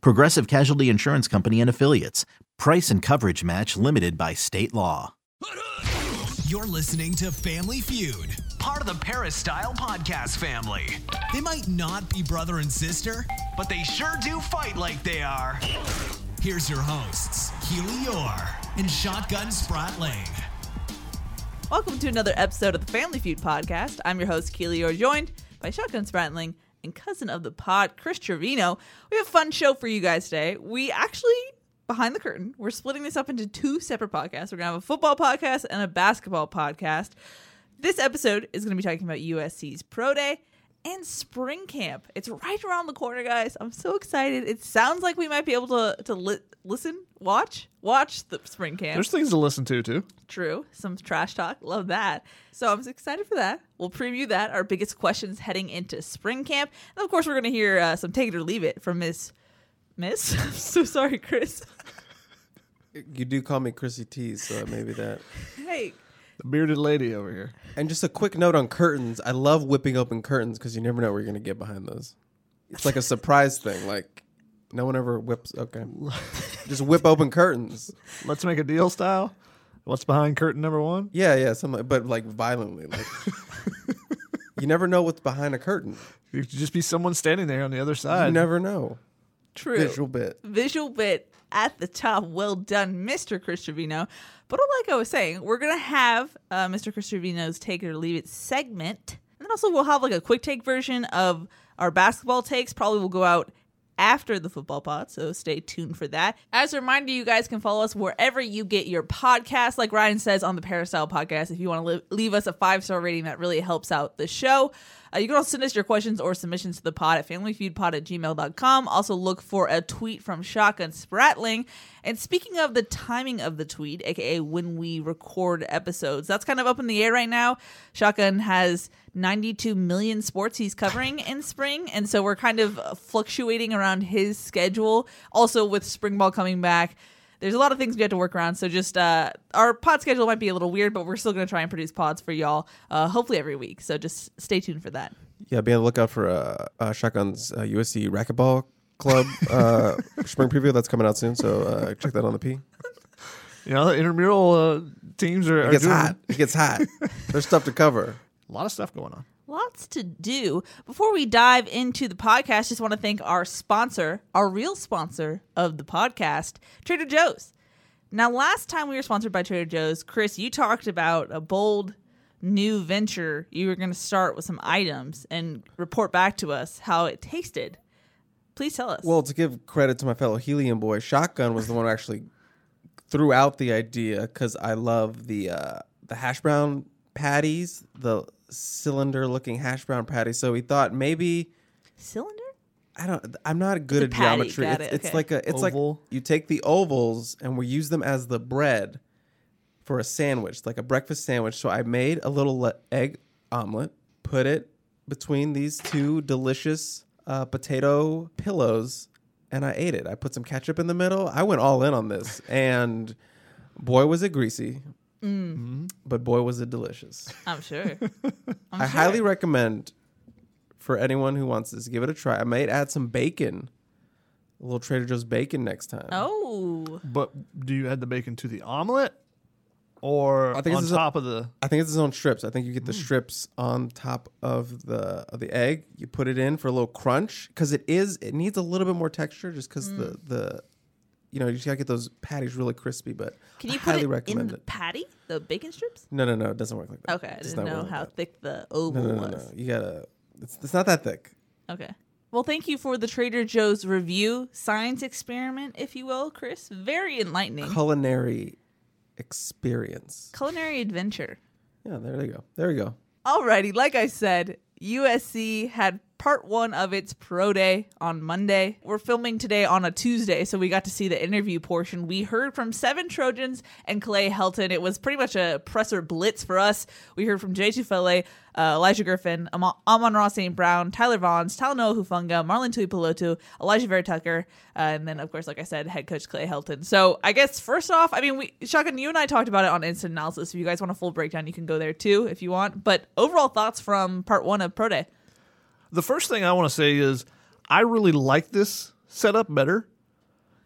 Progressive Casualty Insurance Company and Affiliates. Price and coverage match limited by state law. You're listening to Family Feud, part of the Peristyle Podcast family. They might not be brother and sister, but they sure do fight like they are. Here's your hosts, Keely Eure and Shotgun Spratling. Welcome to another episode of the Family Feud podcast. I'm your host, Keely Eure, joined by Shotgun Spratling and cousin of the pod, Chris Trevino. We have a fun show for you guys today. We actually, behind the curtain, we're splitting this up into two separate podcasts. We're going to have a football podcast and a basketball podcast. This episode is going to be talking about USC's Pro Day and spring camp. It's right around the corner, guys. I'm so excited. It sounds like we might be able to to li- listen, watch, watch the spring camp. There's things to listen to too. True. Some trash talk. Love that. So I'm excited for that. We'll preview that. Our biggest questions heading into spring camp. And of course, we're going to hear uh, some take it or leave it from Miss. Miss? I'm so sorry, Chris. You do call me Chrissy T, so maybe that. Hey, The bearded lady over here. And just a quick note on curtains. I love whipping open curtains because you never know where you're gonna get behind those. It's like a surprise thing. Like no one ever whips. Okay, just whip open curtains. Let's make a deal style. What's behind curtain number one? Yeah, yeah, something. But like violently. Like you never know what's behind a curtain. You could just be someone standing there on the other side. You never know. true. Visual bit. Visual bit at the top. Well done, Mr. Chris Trevino. But like I was saying, we're going to have uh, Mr. Chris Trevino's Take It or Leave It segment. And then also we'll have like a quick take version of our basketball takes. Probably will go out after the football pod, so stay tuned for that. As a reminder, you guys can follow us wherever you get your podcast. Like Ryan says on the Peristyle podcast, if you want to li- leave us a five star rating, that really helps out the show. Uh, you can also send us your questions or submissions to the pod at familyfeudpod at gmail.com. Also, look for a tweet from Shotgun Spratling. And speaking of the timing of the tweet, aka when we record episodes, that's kind of up in the air right now. Shotgun has 92 million sports he's covering in spring. And so we're kind of fluctuating around his schedule. Also, with spring ball coming back, there's a lot of things we have to work around. So just uh, our pod schedule might be a little weird, but we're still going to try and produce pods for y'all, uh, hopefully every week. So just stay tuned for that. Yeah, be on the lookout for uh, uh, Shotgun's uh, USC racquetball club uh, spring preview that's coming out soon. So uh, check that on the P. You know, the intramural uh, teams are, It are gets doing hot. It gets hot. There's stuff to cover. a lot of stuff going on. Lots to do. Before we dive into the podcast, just want to thank our sponsor, our real sponsor of the podcast, Trader Joe's. Now, last time we were sponsored by Trader Joe's, Chris, you talked about a bold new venture. You were going to start with some items and report back to us how it tasted. Please tell us. Well, to give credit to my fellow Helium boy, Shotgun was the one who actually threw out the idea because I love the uh, the hash brown patties, the cylinder looking hash brown patty. So we thought maybe cylinder? I don't. I'm not good a at patty, geometry. got It's, it, it's okay. like a. It's Oval. like you take the ovals and we use them as the bread for a sandwich, like a breakfast sandwich. So I made a little le- egg omelet, put it between these two delicious uh, potato pillows, and I ate it. I put some ketchup in the middle. I went all in on this, and boy was it greasy, Mm. Mm-hmm. but boy was it delicious. I'm sure. I'm I sure. highly recommend for anyone who wants this, give it a try. I might add some bacon, a little Trader Joe's bacon next time. Oh, But do you add the bacon to the omelet or I think on this is a- top of the? I think it's its own strips. I think you get the mm. strips on top of the of the egg. You put it in for a little crunch because it is it needs a little bit more texture just because the mm. the you know you just gotta get those patties really crispy. But can you I put highly it in recommend the it. patty, the bacon strips? No, no, no, it doesn't work like that. Okay, I didn't know like how thick the oval no, no, no, was. no. You gotta. It's it's not that thick. Okay. Well, thank you for the Trader Joe's review, science experiment, if you will, Chris. Very enlightening. Culinary experience. Culinary adventure. Yeah, there you go. There you go. Alrighty, like I said, USC had part one of its pro day on Monday. We're filming today on a Tuesday, so we got to see the interview portion. We heard from seven Trojans and Clay Helton. It was pretty much a presser blitz for us. We heard from Jay Tufele, uh, Olaijah Griffin, Am- Amon-Ra St. Brown, Tyler Vaughns, Talanoa Hufanga, Marlon Tuipulotu, Alijah Vera-Tucker, uh, and then, of course, like I said, head coach Clay Helton. So I guess first off, I mean, we, Shotgun, you and I talked about it on Instant Analysis. If you guys want a full breakdown, you can go there too if you want. But overall thoughts from part one of Pro Day. The first thing I want to say is I really like this setup better.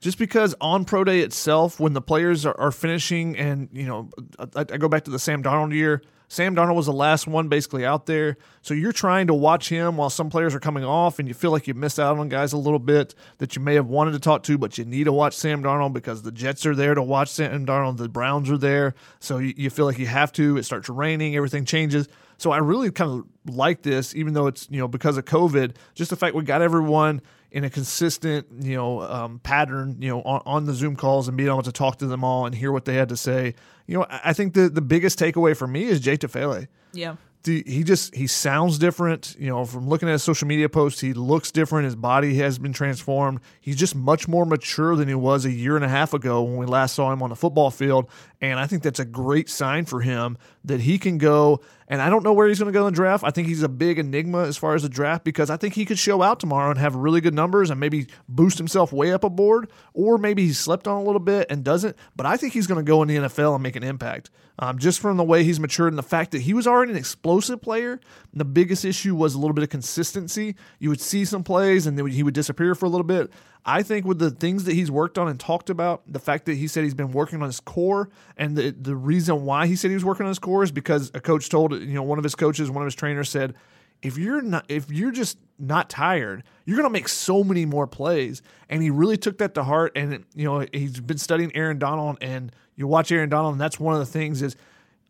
Just because on Pro Day itself, when the players are, are finishing, and you know, I, I go back to the Sam Darnold year. Sam Darnold was the last one basically out there. So you're trying to watch him while some players are coming off, and you feel like you missed out on guys a little bit that you may have wanted to talk to, but you need to watch Sam Darnold because the Jets are there to watch Sam Darnold. The Browns are there. So you, you feel like you have to. It starts raining, everything changes. So I really kind of like this, even though it's, you know, because of COVID, just the fact we got everyone in a consistent, you know, um, pattern, you know, on, on, the Zoom calls and being able to talk to them all and hear what they had to say. You know, I think the the biggest takeaway for me is Jay Tufele. Yeah he just he sounds different. You know from looking at his social media posts he looks different. His body has been transformed. He's just much more mature than he was a year and a half ago when we last saw him on the football field. And i think that's a great sign for him that he can go. And i don't know where he's going to go in the draft. I think he's a big enigma as far as the draft because i think he could show out tomorrow and have really good numbers and maybe boost himself way up a board or maybe he slept on a little bit and doesn't. But i think he's going to go in the nfl and make an impact um, just from the way he's matured and the fact that he was already an explosive player. The biggest issue was a little bit of consistency. You would see some plays and then he would disappear for a little bit. I think with the things that he's worked on and talked about, the fact that he said he's been working on his core, and the the reason why he said he was working on his core is because a coach told you know one of his coaches, one of his trainers said, if you're not if you're just not tired, you're gonna make so many more plays. And he really took that to heart. And you know he's been studying Aaron Donald, and you watch Aaron Donald, and that's one of the things is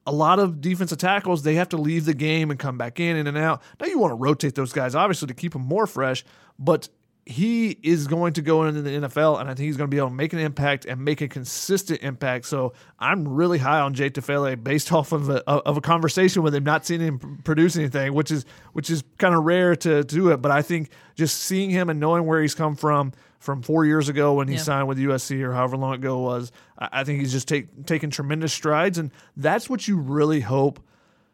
a lot of defensive tackles they have to leave the game and come back in, in and out. Now you want to rotate those guys obviously to keep them more fresh, but he is going to go into the NFL, and I think he's going to be able to make an impact and make a consistent impact. So I'm really high on Jay Tufele based off of a, of a conversation with him, not seeing him produce anything, which is which is kind of rare to, to do it. But I think just seeing him and knowing where he's come from from four years ago when he yeah. signed with USC or however long ago it was, I, I think he's just take, taking tremendous strides, and that's what you really hope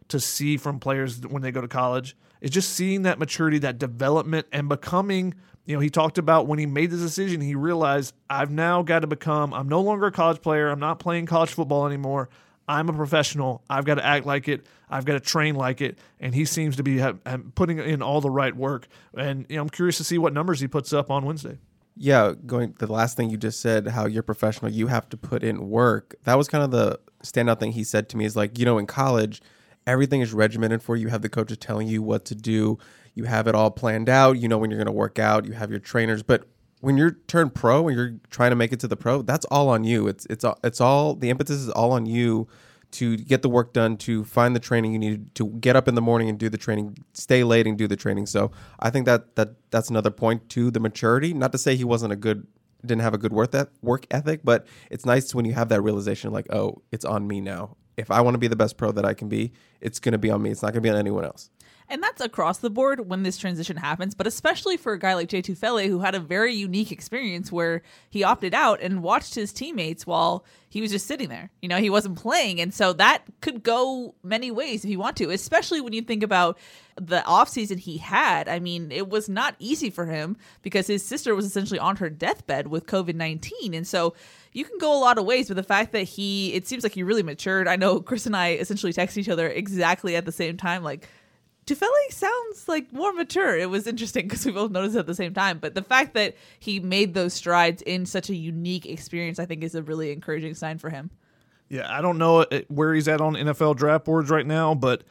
to see from players when they go to college is just seeing that maturity, that development, and becoming you know, he talked about when he made this decision, he realized I've now got to become, I'm no longer a college player. I'm not playing college football anymore. I'm a professional. I've got to act like it. I've got to train like it. And he seems to be ha- putting in all the right work. And you know, I'm curious to see what numbers he puts up on Wednesday. Yeah, going the last thing you just said, how you're professional, you have to put in work. That was kind of the standout thing he said to me is like, you know, in college, everything is regimented for you. You have the coaches telling you what to do you have it all planned out. You know when you're going to work out. You have your trainers. But when you're turned pro and you're trying to make it to the pro, that's all on you. It's it's it's all the impetus is all on you to get the work done, to find the training you need, to get up in the morning and do the training, stay late and do the training. So I think that that that's another point to the maturity. Not to say he wasn't a good didn't have a good work work ethic, but it's nice when you have that realization like, oh, it's on me now. If I want to be the best pro that I can be, it's going to be on me. It's not going to be on anyone else. And that's across the board when this transition happens, but especially for a guy like Jay Tufele who had a very unique experience where he opted out and watched his teammates while he was just sitting there. You know, he wasn't playing. And so that could go many ways if you want to, especially when you think about the offseason he had. I mean, it was not easy for him because his sister was essentially on her deathbed with COVID 19. And so you can go a lot of ways, but the fact that he, it seems like he really matured. I know Chris and I essentially text each other exactly at the same time, like, Tufele sounds like more mature. It was interesting because we both noticed at the same time. But the fact that he made those strides in such a unique experience, I think, is a really encouraging sign for him. Yeah, I don't know uh, where he's at on NFL draft boards right now, but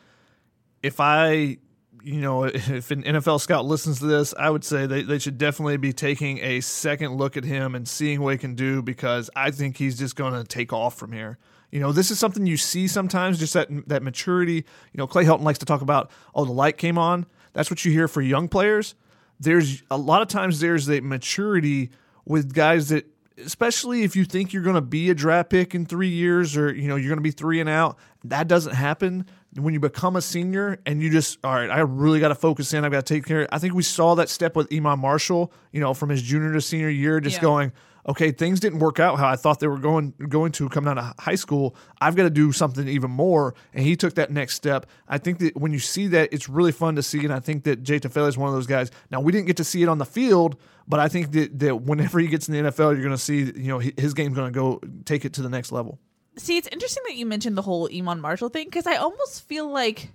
if I, you know, if an NFL scout listens to this, I would say they, they should definitely be taking a second look at him and seeing what he can do because I think he's just going to take off from here. You know, this is something you see sometimes, just that that maturity. You know, Clay Helton likes to talk about, oh, the light came on. That's what you hear for young players. There's a lot of times there's a maturity with guys that, especially if you think you're going to be a draft pick in three years or you know you're going to be three and out, that doesn't happen. when you become a senior and you just all right, I really got to focus in. I've got to take care. I think we saw that step with Iman Marshall. You know, from his junior to senior year, just Yeah. going. Okay, things didn't work out how I thought they were going going to coming out of high school. I've got to do something even more, and he took that next step. I think that when you see that, it's really fun to see, and I think that Jay Tufele is one of those guys. Now we didn't get to see it on the field, but I think that, that whenever he gets in the NFL, you're going to see you know his game's going to go take it to the next level. See, it's interesting that you mentioned the whole Iman Marshall thing because I almost feel like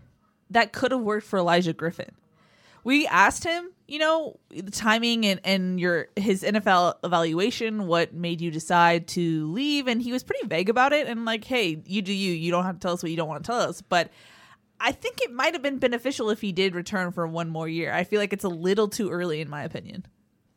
that could have worked for Olaijah Griffin. We asked him, you know, the timing and, and your his NFL evaluation, what made you decide to leave, and he was pretty vague about it and like, hey, you do you. You don't have to tell us what you don't want to tell us. But I think it might have been beneficial if he did return for one more year. I feel like it's a little too early in my opinion.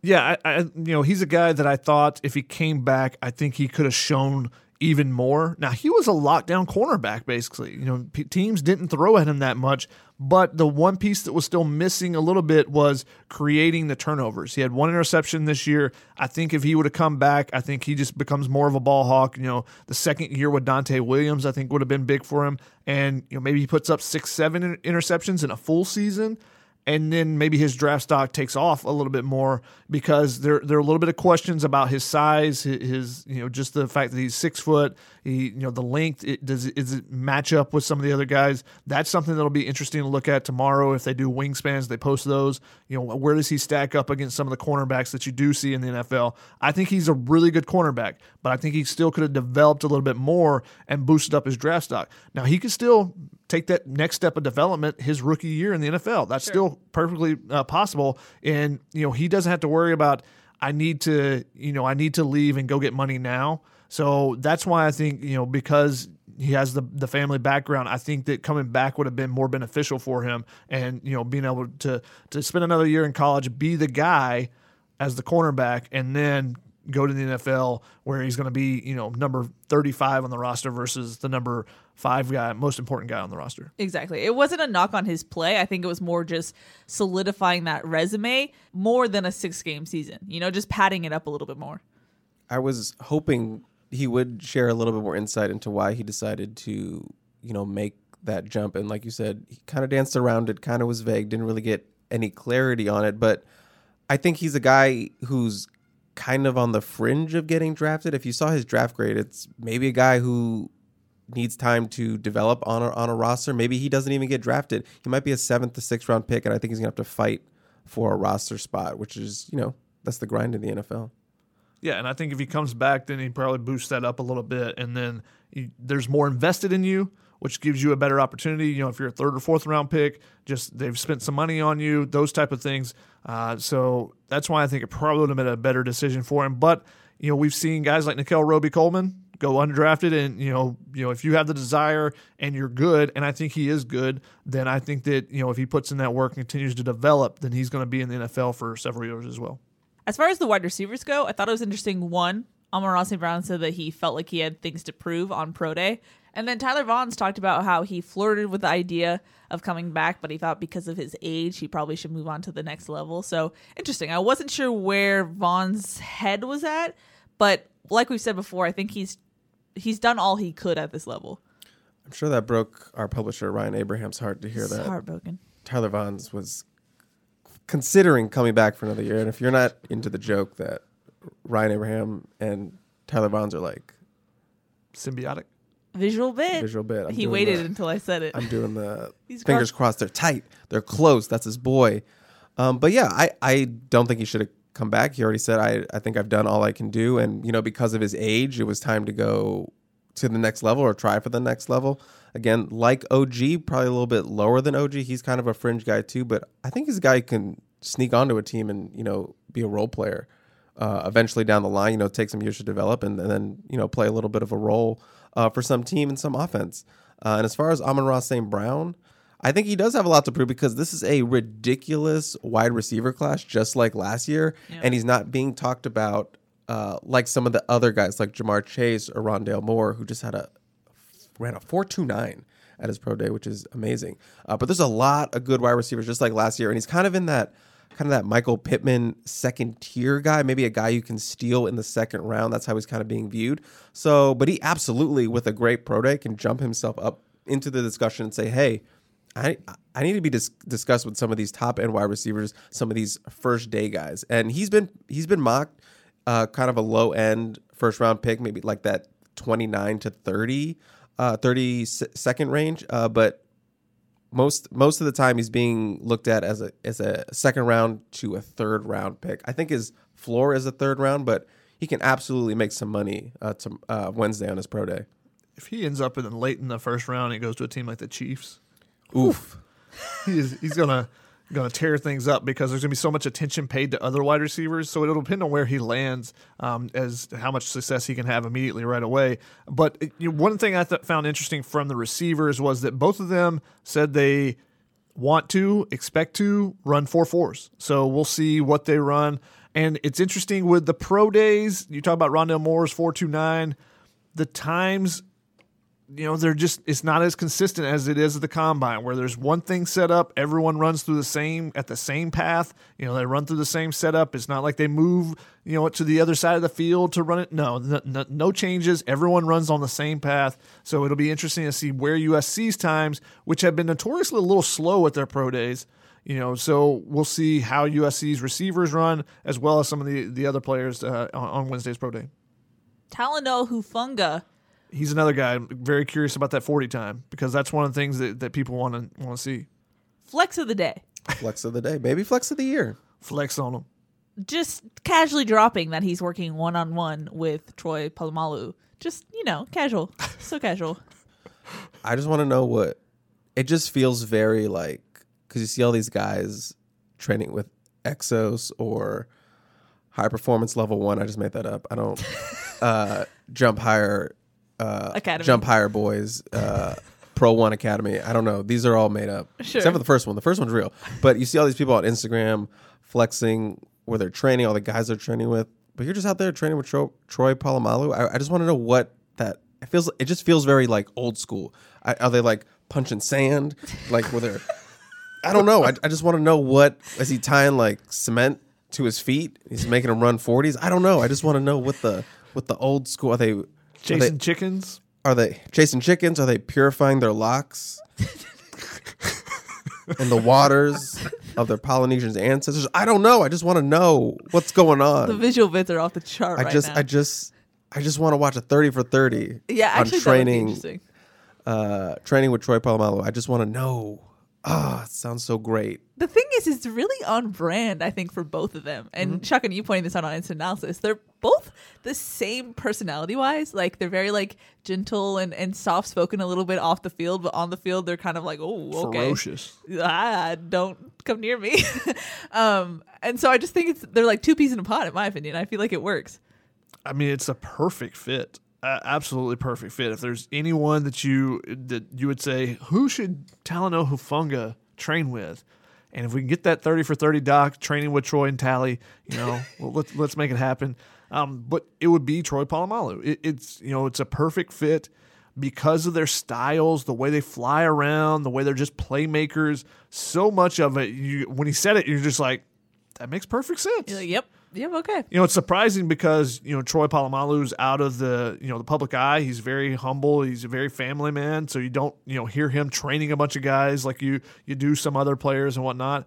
Yeah, I, I you know he's a guy that I thought if he came back, I think he could have shown even more. Now he was a lockdown cornerback, basically. You know, p- teams didn't throw at him that much, but the one piece that was still missing a little bit was creating the turnovers. He had one interception this year. I think if he would have come back, I think he just becomes more of a ball hawk. You know, the second year with Donte Williams, I think would have been big for him, and you know maybe he puts up six, seven in- interceptions in a full season and then maybe his draft stock takes off a little bit more because there there are a little bit of questions about his size, his, you know just the fact that he's six foot, he you know the length. It, does does it match up with some of the other guys? That's something that'll be interesting to look at tomorrow if they do wingspans. They post those. You know where does he stack up against some of the cornerbacks that you do see in the NFL? I think he's a really good cornerback, but I think he still could have developed a little bit more and boosted up his draft stock. Now he could still take that next step of development his rookie year in the NFL. That's still perfectly uh, possible. And, you know, he doesn't have to worry about, I need to, you know, I need to leave and go get money now. So that's why I think, you know, because he has the the family background, I think that coming back would have been more beneficial for him and, you know, being able to to spend another year in college, be the guy as the cornerback and then go to the NFL where he's going to be, you know, number 35 on the roster versus the number 5 guy, most important guy on the roster. Exactly. It wasn't a knock on his play. I think it was more just solidifying that resume more than a six game season, you know, just padding it up a little bit more. I was hoping he would share a little bit more insight into why he decided to, you know, make that jump. And like you said, he kind of danced around it, kind of was vague, didn't really get any clarity on it. But I think he's a guy who's kind of on the fringe of getting drafted. If you saw his draft grade, it's maybe a guy who needs time to develop on a, on a roster. Maybe he doesn't even get drafted. He might be a seventh to sixth round pick, and I think he's gonna have to fight for a roster spot, which is you know that's the grind in the NFL. Yeah, and I think if he comes back, then he probably boosts that up a little bit, and then there's more invested in you, which gives you a better opportunity. You know, if you're a third or fourth round pick, just they've spent some money on you, those type of things. Uh, so that's why I think it probably would have been a better decision for him. But you know, we've seen guys like Nickell Robey-Coleman go undrafted, and you know, you know, if you have the desire and you're good, and I think he is good, then I think that you know if he puts in that work and continues to develop, then he's going to be in the NFL for several years as well. As far as the wide receivers go, I thought it was interesting. One, Amon. Brown said that he felt like he had things to prove on pro day. And then Tyler Vaughn's talked about how he flirted with the idea of coming back, but he thought because of his age, he probably should move on to the next level. So interesting. I wasn't sure where Vaughn's head was at, but like we've said before, I think he's he's done all he could at this level. I'm sure that broke our publisher Ryan Abraham's heart to hear It's that heartbroken. Tyler Vaughns was considering coming back for another year. And if you're not into the joke that Ryan Abraham and Tyler Vaughns are like Symbiotic. Visual bit. visual bit, I'm he waited the- until I said it. I'm doing the He's fingers crossed. They're tight. They're close. That's his boy. Um, but yeah, I, I don't think he should have come back. He already said I I think I've done all I can do, and you know because of his age, it was time to go to the next level or try for the next level. Again, like OG, probably a little bit lower than OG. He's kind of a fringe guy too, but I think he's a guy who can sneak onto a team and you know be a role player. Uh, eventually down the line, you know, take some years to develop and, and then, you know, play a little bit of a role uh, for some team and some offense. Uh, and as far as Amon-Ra St. Brown, I think he does have a lot to prove because this is a ridiculous wide receiver class, just like last year. And he's not being talked about uh, like some of the other guys, like Ja'Marr Chase or Rondale Moore, who just had a ran a four two nine at his pro day, which is amazing. Uh, but there's a lot of good wide receivers, just like last year, and he's kind of in that kind of that Michael Pittman second tier guy, maybe a guy you can steal in the second round. That's how he's kind of being viewed. So, but he absolutely, with a great pro day, can jump himself up into the discussion and say, hey, I I need to be dis- discussed with some of these top end wide receivers, some of these first day guys, and he's been he's been mocked uh, kind of a low end first round pick, maybe like that twenty nine to 30, uh, 30 second range, uh, but most most of the time he's being looked at as a as a second round to a third round pick. I think his floor is a third round, but he can absolutely make some money uh, to, uh, Wednesday on his pro day. If he ends up in late in the first round, he goes to a team like the Chiefs. Oof. he he's gonna gonna tear things up because there's gonna be so much attention paid to other wide receivers. So it'll depend on where he lands um, as how much success he can have immediately right away. But uh, you know, one thing I th- found interesting from the receivers was that both of them said they want to expect to run four fours. So we'll see what they run. And it's interesting with the pro days. You talk about Rondale Moore's four two nine. The times you know they're just it's not as consistent as it is at the combine where there's one thing set up everyone runs through the same at the same path you know they run through the same setup. It's not like they move you know to the other side of the field to run it. No no, no changes. Everyone runs on the same path. So it'll be interesting to see where usc's times which have been notoriously a little slow at their pro days you know so we'll see how usc's receivers run as well as some of the the other players uh, on, on wednesday's pro day. Talanoa Hufanga he's another guy. I'm very curious about that 40 time because that's one of the things that, that people want to want to see. Flex of the day. Flex of the day, maybe flex of the year. Flex on him. Just casually dropping that he's working one on one with Troy Polamalu. Just, you know, casual. so casual. I just want to know what it just feels very like because you see all these guys training with Exos or high performance level one. I just made that up. I don't uh, jump higher uh, Academy. Jump Higher Boys, uh, Pro One Academy. I don't know. These are all made up, Sure. except for the first one. The first one's real. But you see all these people on Instagram flexing where they're training, all the guys they're training with. But you're just out there training with Tro- Troy Polamalu. I, I just want to know what that it feels. It just feels very like old school. I, are they like punching sand? Like where they're I don't know. I, I just want to know what is he tying like cement to his feet? He's making him run forties. I don't know. I just want to know what the what the old school are they are Chasing they, chickens. are they chasing chickens? Are they purifying their locks in the waters of their Polynesian ancestors? I don't know. I just want to know what's going on. The visual bits are off the chart I right just now. I just I just want to watch a thirty for thirty. yeah, on actually, that would be training interesting. uh training with Troy Polamalu. I just want to know. Ah, it sounds so great. The thing is, it's really on brand, I think, for both of them. And Mm-hmm. Chuck and you pointing this out on instant analysis, they're both the same personality wise. Like they're very like gentle and, and soft spoken a little bit off the field, but on the field they're kind of like, oh, okay, Ferocious. ah, don't come near me. um, and so I just think it's they're like two peas in a pod, in my opinion. I feel like it works. I mean, it's a perfect fit. Uh, absolutely perfect fit. If there's anyone that you that you would say who should Talanoa Hufanga train with, and if we can get that thirty for thirty doc training with Troy and Tally, you know, well, let's let's make it happen. Um, but it would be Troy Polamalu. It, it's you know it's a perfect fit because of their styles, the way they fly around, the way they're just playmakers. So much of it, you when he said it, you're just like, that makes perfect sense like, yep, yep, okay. you know, it's surprising because you know Troy Polamalu's out of the you know the public eye. He's very humble. He's a very family man. So you don't you know hear him training a bunch of guys like you you do some other players and whatnot.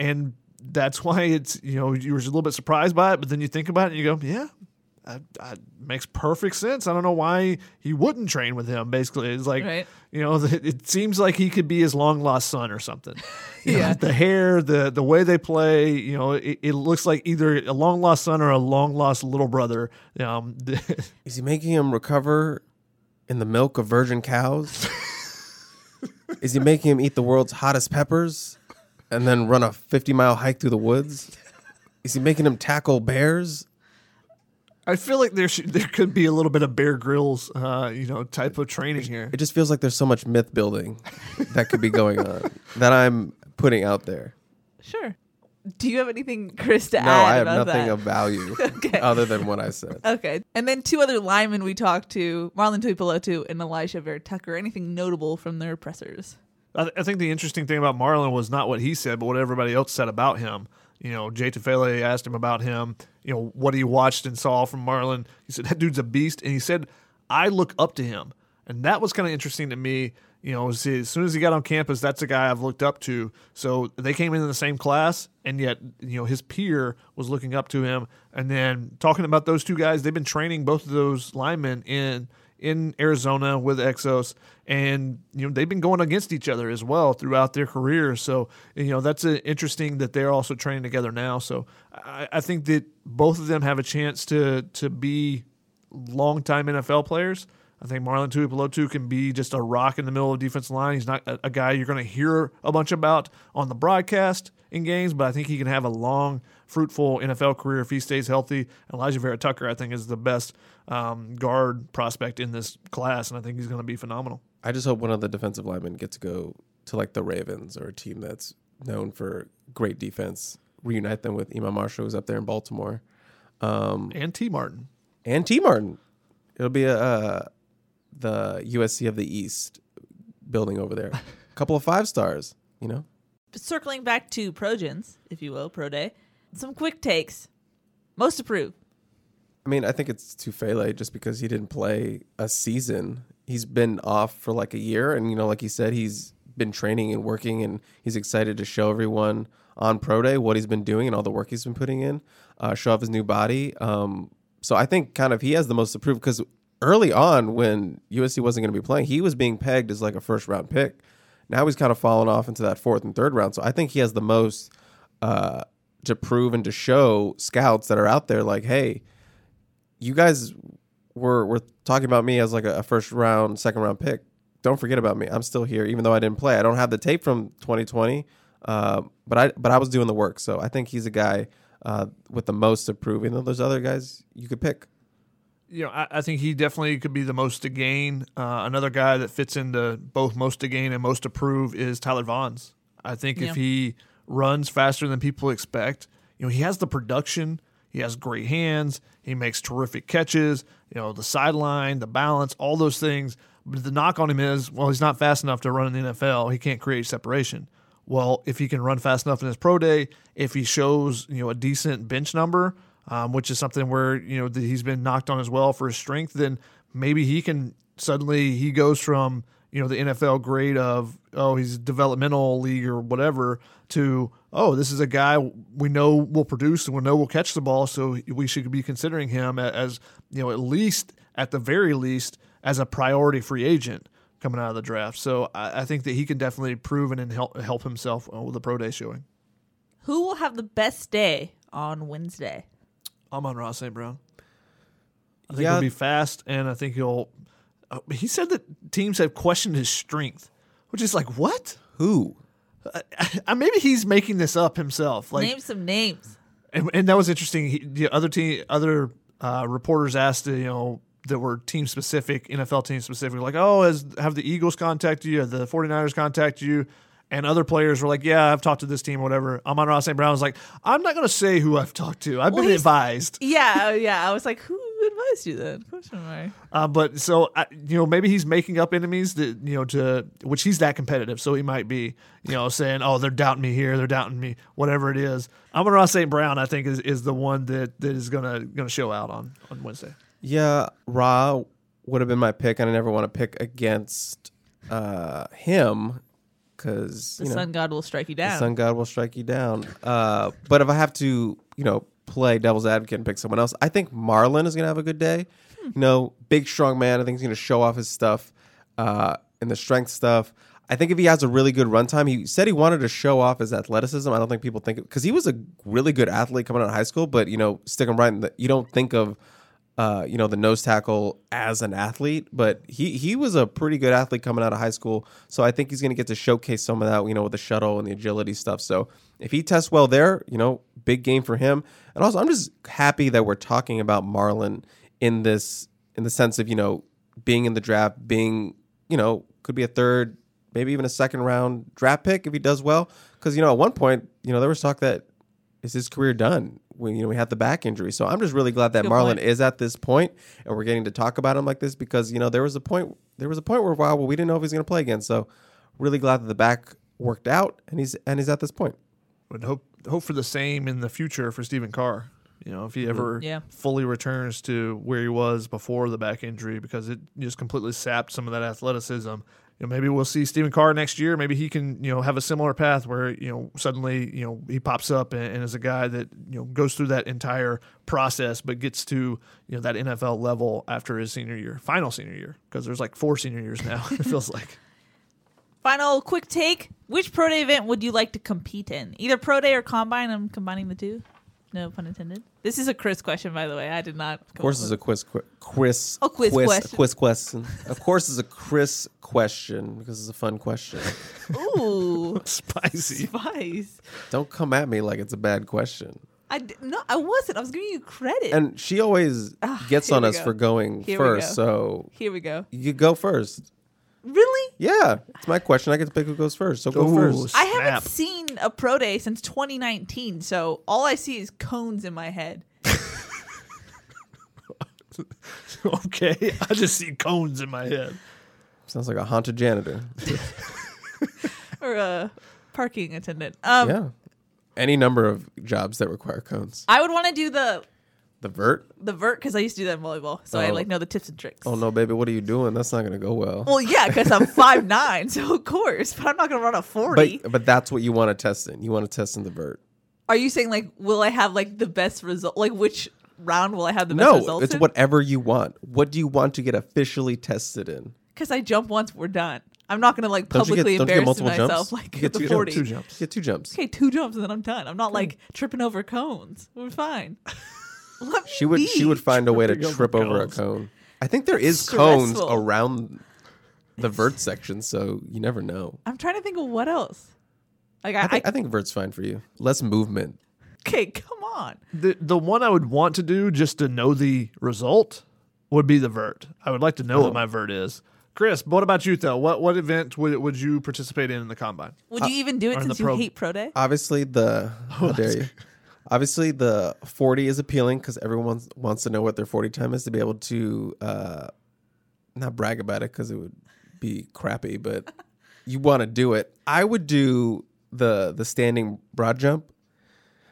And that's why it's you know you were a little bit surprised by it, but then you think about it and you go, yeah. That, that makes perfect sense. I don't know why he wouldn't train with him. Basically, it's like Right. you know, it seems like he could be his long lost son or something. You know, Yeah. the hair, the the way they play, you know, it, it looks like either a long lost son or a long lost little brother. Um, Is he making him recover in the milk of virgin cows? Is he making him eat the world's hottest peppers and then run a 50 mile hike through the woods? Is he making him tackle bears? I feel like there should, there could be a little bit of Bear Grylls, uh, you know, type of training here. It just feels like there's so much myth building that could be going on that I'm putting out there. Sure. Do you have anything, Chris, to No, add I have about nothing that? of value Okay. other than what I said. Okay. And then two other linemen we talked to, Marlon Tuipulotu and Alijah Vera-Tucker. Anything notable from their pressers? I, I think the interesting thing about Marlon was not what he said, but what everybody else said about him. You know, Jay Tufele asked him about him, you know, what he watched and saw from Marlon. He said, that dude's a beast. And he said, I look up to him. And that was kind of interesting to me. You know, as soon as he got on campus, that's a guy I've looked up to. So they came in the same class, and yet you know his peer was looking up to him. And then talking about those two guys, they've been training both of those linemen in in Arizona with Exos, and you know they've been going against each other as well throughout their careers. So you know that's uh interesting that they're also training together now. So I, I think that both of them have a chance to to be longtime NFL players. I think Marlon Tuipulotu can be just a rock in the middle of the defensive line. He's not a, a guy you're going to hear a bunch about on the broadcast in games, but I think he can have a long, fruitful NFL career if he stays healthy. Alijah Vera-Tucker, I think, is the best um, guard prospect in this class, and I think he's going to be phenomenal. I just hope one of the defensive linemen get to go to like the Ravens or a team that's known for great defense. Reunite them with Iman Marshall, who's up there in Baltimore, um, And T. Martin. and T. Martin. It'll be a uh, the USC of the East building over there. A couple of five stars, you know. Circling back to Projans, if you will, Pro Day. Some quick takes. Most approved. I mean, I think it's Tufele just because he didn't play a season. He's been off for like a year, and you know, like he said, he's been training and working, and he's excited to show everyone on pro day what he's been doing and all the work he's been putting in, uh, show off his new body. Um, so I think kind of he has the most approved because early on when USC wasn't going to be playing, he was being pegged as like a first round pick. Now he's kind of fallen off into that fourth and third round. So I think he has the most uh, to prove and to show scouts that are out there, like, hey, you guys were were talking about me as like a, a first round, second round pick. Don't forget about me. I'm still here, even though I didn't play. I don't have the tape from 2020, uh, but I but I was doing the work. So I think he's a guy uh, with the most to prove. Even though there's other guys you could pick. you know, I, I think he definitely could be the most to gain. Uh, another guy that fits into both most to gain and most to prove is Tyler Vaughns. I think Yeah. if he runs faster than people expect, you know, he has the production, he has great hands, he makes terrific catches, you know, the sideline, the balance, all those things. But the knock on him is, well, he's not fast enough to run in the NFL. He can't create separation. Well, if he can run fast enough in his pro day, if he shows you know a decent bench number, um, which is something where you know he's been knocked on as well for his strength, then maybe he can suddenly he goes from you know the NFL grade of oh he's developmental league or whatever to oh this is a guy we know will produce and we know will catch the ball, so we should be considering him as you know at least at the very least as a priority free agent coming out of the draft. So I, I think that he can definitely prove and help help himself uh, with the pro day showing. Who will have the best day on Wednesday? Amon-Ra St. Brown. I think Yeah. he'll be fast, and I think he'll. Uh, he said that teams have questioned his strength, which is like what? Who? Uh, maybe he's making this up himself. Like, Name some names. and, and that was interesting. He, the other team, other uh, reporters asked, you know, that were team specific, NFL team specific, like, oh, has have the Eagles contacted you? Have the 49ers contacted you? And other players were like, yeah, I've talked to this team, or whatever. Amon-Ra St. Brown was like, I'm not going to say who I've talked to. I've Well, been advised. Yeah, yeah. I was like, who advised you then? Question mark. Uh, but so I, you know, maybe he's making up enemies that you know to which he's that competitive. So he might be, you know, saying, "Oh, they're doubting me here, they're doubting me, whatever it is." Amon-Ra St. Brown, I think, is, is the one that, that is gonna gonna show out on on Wednesday. Yeah, Ra would have been my pick, and I never want to pick against uh, him because The you know sun god will strike you down. the down. sun god will strike you down. Uh, but if I have to, you know, play devil's advocate and pick someone else, I think Marlon is going to have a good day. Hmm. You know, big strong man. I think he's going to show off his stuff uh, and the strength stuff. I think if he has a really good run time, he said he wanted to show off his athleticism. I don't think people think because he was a really good athlete coming out of high school, but you know, stick him right in the, you don't think of uh, you know, the nose tackle as an athlete, but he he was a pretty good athlete coming out of high school. So I think he's going to get to showcase some of that, you know, with the shuttle and the agility stuff. So if he tests well there, you know, big game for him. And also, I'm just happy that we're talking about Marlon in this in the sense of you know being in the draft, being you know could be a third, maybe even a second round draft pick if he does well. Because you know at one point, you know there was talk that is his career done when you know we had the back injury. So I'm just really glad that Good Marlon point. is at this point and we're getting to talk about him like this because you know there was a point there was a point where wow well, we didn't know if he was going to play again. So really glad that the back worked out and he's and he's at this point. Would hope hope for the same in the future for Stephen Carr. You know, if he mm-hmm. ever Yeah. fully returns to where he was before the back injury, because it just completely sapped some of that athleticism. You know, maybe we'll see Stephen Carr next year. Maybe he can, you know, have a similar path where, you know, suddenly, you know, he pops up and, and is a guy that, you know, goes through that entire process, but gets to, you know, that NFL level after his senior year, final senior year, because there's like four senior years now, it feels like. Final quick take. Which pro day event would you like to compete in? Either pro day or combine. I'm combining the two. No pun intended. This is a Chris question, by the way. I did not. Of course, it's a quiz. Qu- quiz. Oh, quiz quiz, question. Quiz question. of course, it's a Chris question because it's a fun question. Ooh, Spicy. spice. Don't come at me like it's a bad question. I d- no, I wasn't. I was giving you credit. And she always ah, gets here on us go. for going Here first, so Here we go. you go first. Really? Yeah, it's my question. I get to pick who goes first. So go Ooh, first. I haven't Snap. seen a pro day since 2019, so all I see is cones in my head. okay. I just see cones in my head. Sounds like a haunted janitor. or a parking attendant. Um, yeah. Any number of jobs that require cones. I would want to do the The vert? the vert because I used to do that in volleyball, so I Oh. like know the tips and tricks. Oh no, baby, what are you doing? That's not gonna go well. Well, yeah, because I'm five nine, so of course, but I'm not gonna run a forty. but but that's what you want to test in. You want to test in the vert. Are you saying like, will I have like the best result? Like, which round will I have the best No, results? it's whatever you want. What do you want to get officially tested in? Because I jump once, we're done. I'm not gonna like Don't you get- publicly don't you get embarrass multiple myself jumps? like You get the two- forty. Two jumps. Get two jumps. Okay, two jumps and then I'm done. I'm not like tripping over cones. We're fine. Let me She would she would find a way to Tripping over trip over a cones. cone. I think there is cones Stressful. around the vert section, so you never know. I'm trying to think of what else. Like I, I think, I, I think vert's fine for you. Less movement. okay, come on. The the one I would want to do just to know the result would be the vert. I would like to know Oh. what my vert is. Chris, what about you though? What what event would would you participate in in the combine? Would you uh, even do it or in since you pro- hate pro day? Obviously the how dare you. Obviously the 40 is appealing because everyone wants- wants to know what their 40 time is to be able to uh not brag about it because it would be crappy, but you want to do it. I would do the the standing broad jump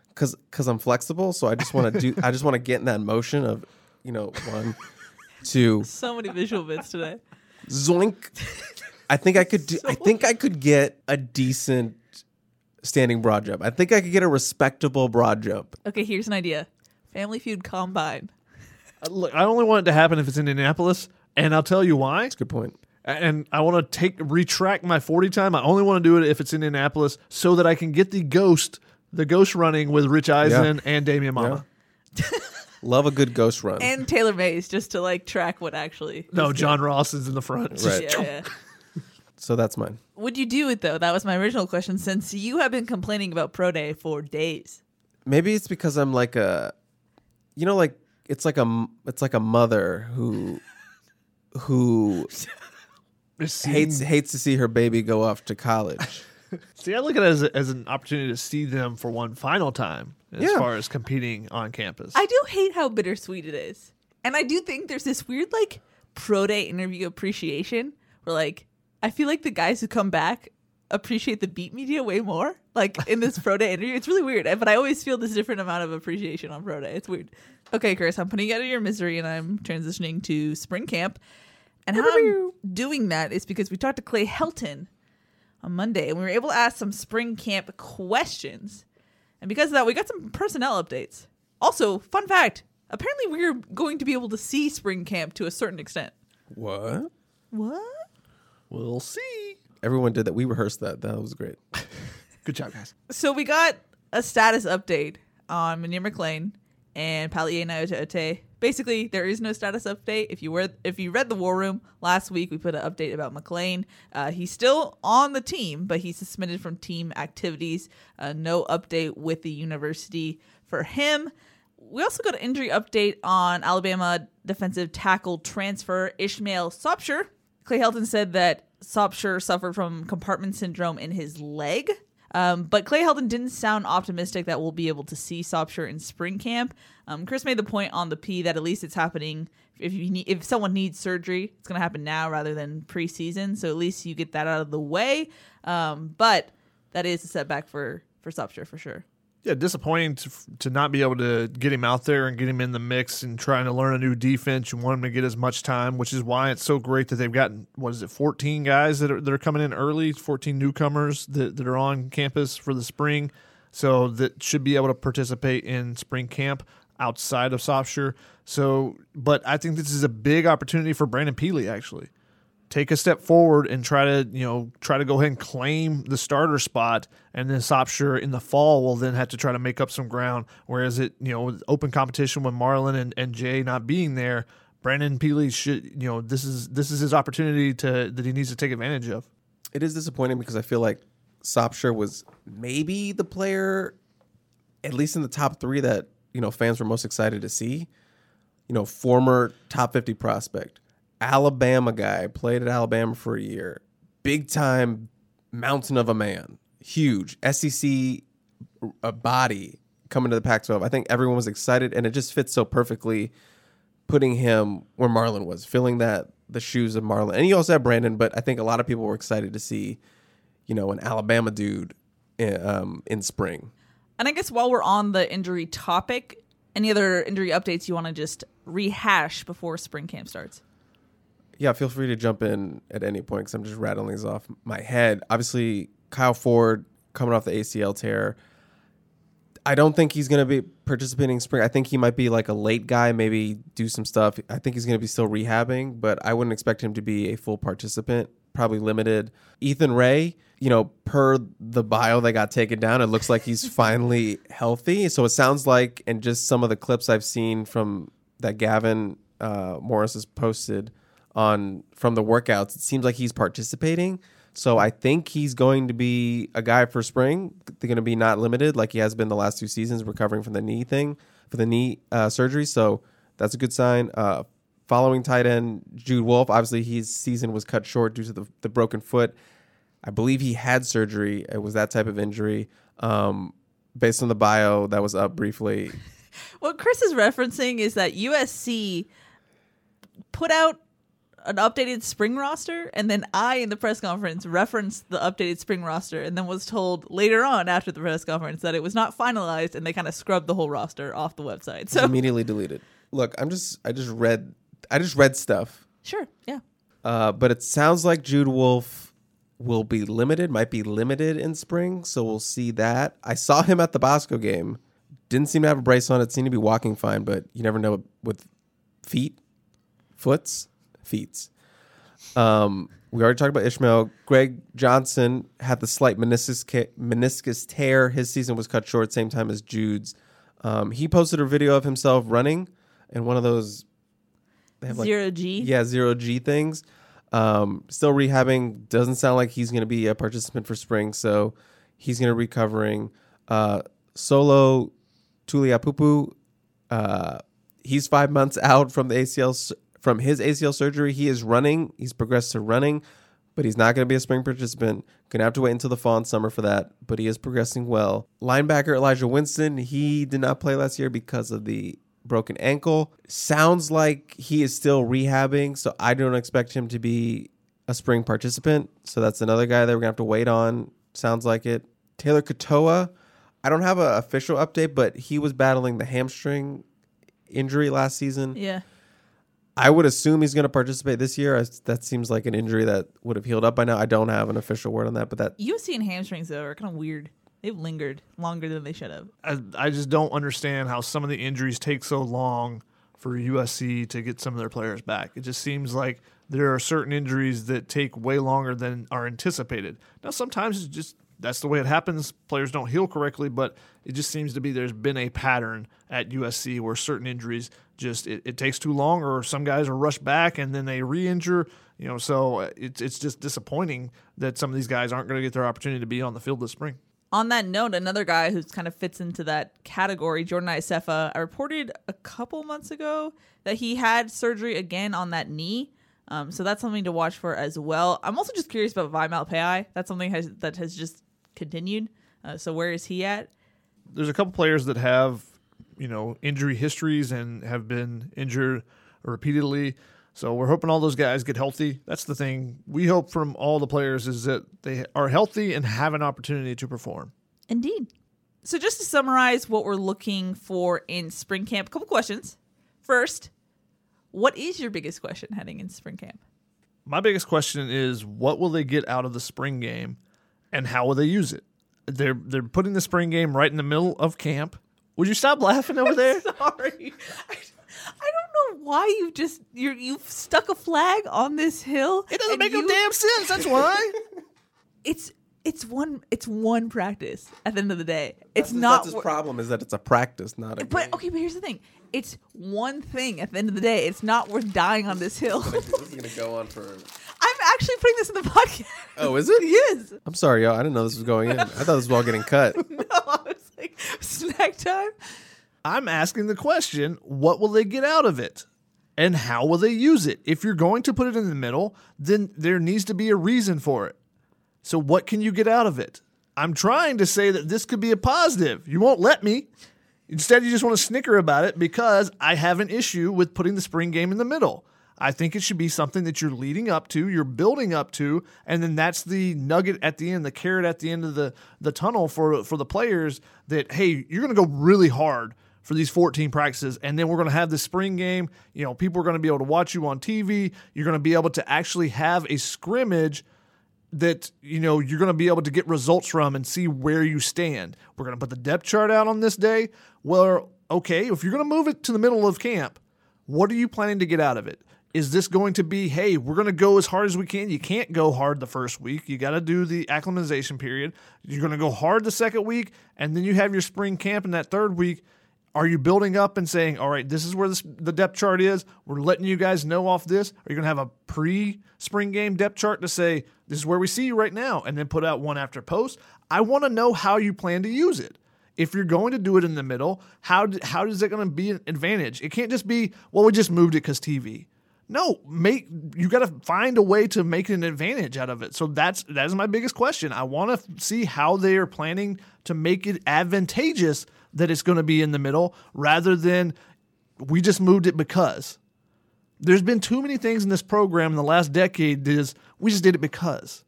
because because I'm flexible, so I just want to do. I just want to get in that motion of you know one, two, So many visual bits today. zoink. I think I could do. I think I could get a decent standing broad jump. I think I could get a respectable broad jump. Okay, here's an idea. Family Feud Combine. Uh, Look, I only want it to happen if it's in Indianapolis, and I'll tell you why. That's a good point. And I want to take retract my forty time. I only want to do it if it's in Indianapolis, so that I can get the ghost, the ghost running with Rich Eisen and Damian Mama. Love a good ghost run. And Taylor Mays just to like track what actually. No, is John Ross is in the front. Right. Yeah, yeah. So that's mine. Would you do it though? That was my original question. Since you have been complaining about pro day for days. Maybe it's because I'm like a, you know, like it's like a m- it's like a mother who who hates hates to see her baby go off to college. See, I look at it as, a, as an opportunity to see them for one final time as Yeah. far as competing on campus. I do hate how bittersweet it is. And I do think there's this weird like pro day interview appreciation where like I feel like the guys who come back appreciate the beat media way more. Like in this pro day interview. It's really weird. But I always feel this different amount of appreciation on pro day. It's weird. Okay, Chris, I'm putting you out of your misery and I'm transitioning to spring camp. And how I'm doing that is because we talked to Clay Helton on Monday and we were able to ask some spring camp questions. And because of that, we got some personnel updates. Also, fun fact apparently, we're going to be able to see spring camp to a certain extent. what? What? We'll see. Everyone did that. We rehearsed that. That was great. Good job, guys. So, we got a status update on Munir McClain and Palaie Gaoteote. Basically, there is no status update. If you were if you read the War Room last week, we put an update about McClain. Uh, he's still on the team, but he's suspended from team activities. Uh, no update with the university for him. We also got an injury update on Alabama defensive tackle transfer Ishmael Sopsher. Clay Helton said that Sopsher suffered from compartment syndrome in his leg. Um, but Clay Helton didn't sound optimistic that we'll be able to see Sopsher in spring camp. Um, Chris made the point on the P that at least it's happening if you need, if someone needs surgery, it's going to happen now rather than preseason. So at least you get that out of the way. Um, but that is a setback for for Sopsher for sure. Yeah, disappointing to, to not be able to get him out there and get him in the mix and trying to learn a new defense. You want him to get as much time, which is why it's so great that they've gotten what is it, fourteen guys that are that are coming in early, fourteen newcomers that, that are on campus for the spring, so that should be able to participate in spring camp outside of Sopsher. So, but I think this is a big opportunity for Brandon Pili actually take a step forward and try to you know try to go ahead and claim the starter spot and then Sopsher in the fall will then have to try to make up some ground. Whereas it you know open competition with Marlon and, and Jay not being there Brandon Pili should you know this is this is his opportunity to that he needs to take advantage of. It is disappointing because I feel like Sopsher was maybe the player, at least in the top three, that you know fans were most excited to see. You know, former top fifty prospect, Alabama guy, played at Alabama for a year, big time mountain of a man, huge SEC a body coming to the Pac-12. I think everyone was excited, and it just fits so perfectly, putting him where Marlon was, filling that the shoes of Marlon. And you also have Brandon, but I think a lot of people were excited to see, you know, an Alabama dude in, um, in spring. And I guess while we're on the injury topic, any other injury updates you want to just rehash before spring camp starts? Yeah, feel free to jump in at any point because I'm just rattling these off my head. Obviously, Kyle Ford coming off the ACL tear. I don't think he's going to be participating in spring. I think he might be like a late guy, maybe do some stuff. I think he's going to be still rehabbing, but I wouldn't expect him to be a full participant, probably limited. Ethan Rae, you know, per the bio that got taken down, it looks like he's finally healthy. So it sounds like, and just some of the clips I've seen from that Gavin uh, Morris has posted on from the workouts, it seems like he's participating. So I think he's going to be a guy for spring. They're going to be not limited like he has been the last two seasons, recovering from the knee thing for the knee uh, surgery. So that's a good sign. Uh, following tight end Jude Wolfe, obviously his season was cut short due to the, the broken foot. I believe he had surgery. It was that type of injury. Um, based on the bio that was up briefly, What Chris is referencing is that USC put out an updated spring roster, and then I, in the press conference, referenced the updated spring roster, and then was told later on after the press conference that it was not finalized, and they kind of scrubbed the whole roster off the website. So immediately deleted. Look, I'm just I just read I just read stuff. sure, yeah, Uh, but it sounds like Jude Wolfe will be limited, might be limited in spring, so we'll see that. I saw him at the Bosco game. Didn't seem to have a brace on. It seemed to be walking fine, but you never know with feet, foots, feets. Um, we already talked about Ishmael. Greg Johnson had the slight meniscus ca- meniscus tear. His season was cut short, same time as Jude's. Um, he posted a video of himself running in one of those. They have like zero G. yeah, zero G things. Um, still rehabbing. Doesn't sound like he's going to be a participant for spring, so he's going to be recovering. Uh, Solo Tuliaupupu, uh, he's five months out from the ACL from his ACL surgery. He is running. He's progressed to running, but he's not going to be a spring participant. Going to have to wait until the fall and summer for that. But he is progressing well. Linebacker Eli'jah Winston, he did not play last year because of the broken ankle. Sounds like he is still rehabbing, so I don't expect him to be a spring participant. So that's another guy that we're gonna have to wait on. Sounds like it. Tayler Katoa, I don't have an official update, but he was battling the hamstring injury last season. Yeah. I would assume he's going to participate this year. As That seems like an injury that would have healed up by now. I don't have an official word on that, but that USC and hamstrings though are kind of weird. They've lingered longer than they should have. I, I just don't understand how some of the injuries take so long for USC to get some of their players back. It just seems like there are certain injuries that take way longer than are anticipated. Now, sometimes it's just that's the way it happens. Players don't heal correctly, but it just seems to be there's been a pattern at USC where certain injuries just it, it takes too long, or some guys are rushed back and then they re-injure. You know, so uh, it's it's just disappointing that some of these guys aren't going to get their opportunity to be on the field this spring. On that note, another guy who's kind of fits into that category, Jordan Iosefa, I reported a couple months ago that he had surgery again on that knee. Um, so that's something to watch for as well. I'm also just curious about Vi Malepeai. That's something has, that has just continued. Uh, so where is he at? there's a couple players that have you know injury histories and have been injured repeatedly. So we're hoping all those guys get healthy. That's the thing we hope from all the players is that they are healthy and have an opportunity to perform. Indeed. So just to summarize what we're looking for in spring camp, a couple questions. First, what is your biggest question heading into spring camp? My biggest question is what will they get out of the spring game and how will they use it? They're they're putting the spring game right in the middle of camp. Would you stop laughing over there? Sorry. I, I don't know why you just you're you've stuck a flag on this hill. It doesn't and make no damn sense. That's why. It's it's one it's one practice at the end of the day. It's That's- not That's his wor- problem is that it's a practice, not a. But game. okay, but here's the thing. It's one thing at the end of the day. It's not worth dying on this hill. this is gonna go on for. I'm actually putting this in the podcast. Oh, is it? yes. I'm sorry, yo. I didn't know this was going in. I thought this was all getting cut. No, I was like snack time. I'm asking the question, what will they get out of it? And how will they use it? If you're going to put it in the middle, then there needs to be a reason for it. So what can you get out of it? I'm trying to say that this could be a positive. You won't let me. Instead, you just want to snicker about it because I have an issue with putting the spring game in the middle. I think it should be something that you're leading up to, you're building up to, and then that's the nugget at the end, the carrot at the end of the, the tunnel for for the players that hey, you're going to go really hard for these 14 practices and then we're going to have the spring game, you know, people are going to be able to watch you on TV, you're going to be able to actually have a scrimmage that you know you're going to be able to get results from and see where you stand. We're going to put the depth chart out on this day. Well, okay, if you're going to move it to the middle of camp, what are you planning to get out of it? Is this going to be, hey, we're going to go as hard as we can? You can't go hard the first week. You got to do the acclimatization period. You're going to go hard the second week, and then you have your spring camp in that third week. Are you building up and saying, all right, this is where this, the depth chart is? We're letting you guys know off this. Are you going to have a pre spring game depth chart to say, this is where we see you right now, and then put out one after post? I want to know how you plan to use it. If you're going to do it in the middle, how, how is it going to be an advantage? It can't just be, well, we just moved it because TV. No, make you got to find a way to make an advantage out of it. So that's that is my biggest question. I want to see how they are planning to make it advantageous that it's going to be in the middle rather than we just moved it because. There's been too many things in this program in the last decade that is we just did it because.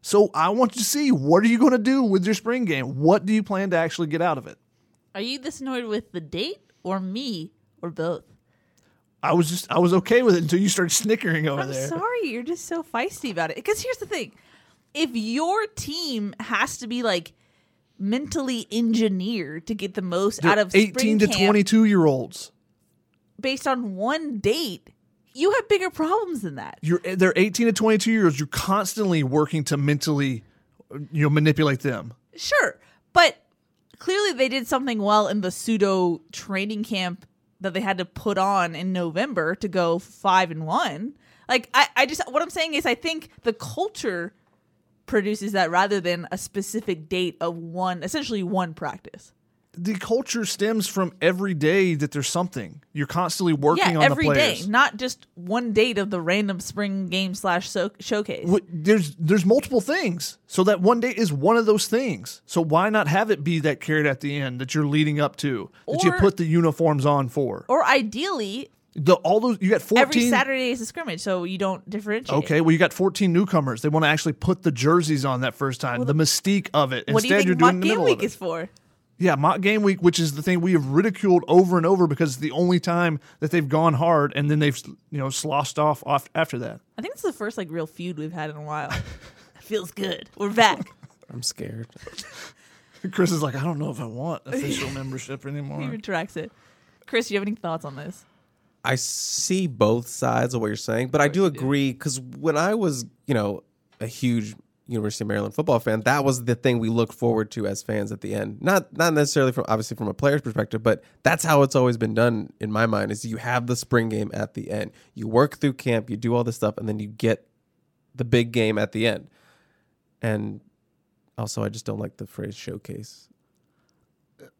So I want you to see what are you going to do with your spring game? What do you plan to actually get out of it? Are you this annoyed with the date or me or both? I was just I was okay with it until you started snickering over I'm there. sorry, you're just so feisty about it. Because here's the thing: if your team has to be like mentally engineered to get the most out They're of 18 to 22 year olds. based on one date, you have bigger problems than that. You're they're 18 to 22 years. You're constantly working to mentally, you know, manipulate them. Sure, but clearly they did something well in the pseudo training camp that they had to put on in November to go five and one. Like I, I just what I'm saying is I think the culture produces that rather than a specific date of one essentially one practice. The culture stems from every day that there's something. You're constantly working yeah, on every the day, not just one date of the random spring game slash so- showcase. What- There's there's multiple things. So that one day is one of those things. So why not have it be that carrot at the end that you're leading up to that you put the uniforms on for? or ideally, The all those you got 14 every Saturday is a scrimmage, so you don't differentiate. Okay, well you got 14 newcomers. They want to actually put the jerseys on that first time. the mystique of it. What do you think you're mock doing the game middle week is for? Yeah, mock game week, which is the thing we have ridiculed over and over because it's the only time that they've gone hard and then they've you know sloshed off off after that. I think it's the first like real feud we've had in a while. Feels good. We're back. I'm scared. Chris is like, I don't know if I want official membership anymore he anymore. retracts it. Chris, you have any thoughts on this? I see both sides of what you're saying, but I do agree because when I was, you know, a huge University of Maryland football fan, that was the thing we looked forward to as fans at the end. Not not necessarily from obviously from a player's perspective, but that's how it's always been done in my mind. Is you have the spring game at the end, you work through camp, you do all this stuff, and then you get the big game at the end. And also, I just don't like the phrase showcase.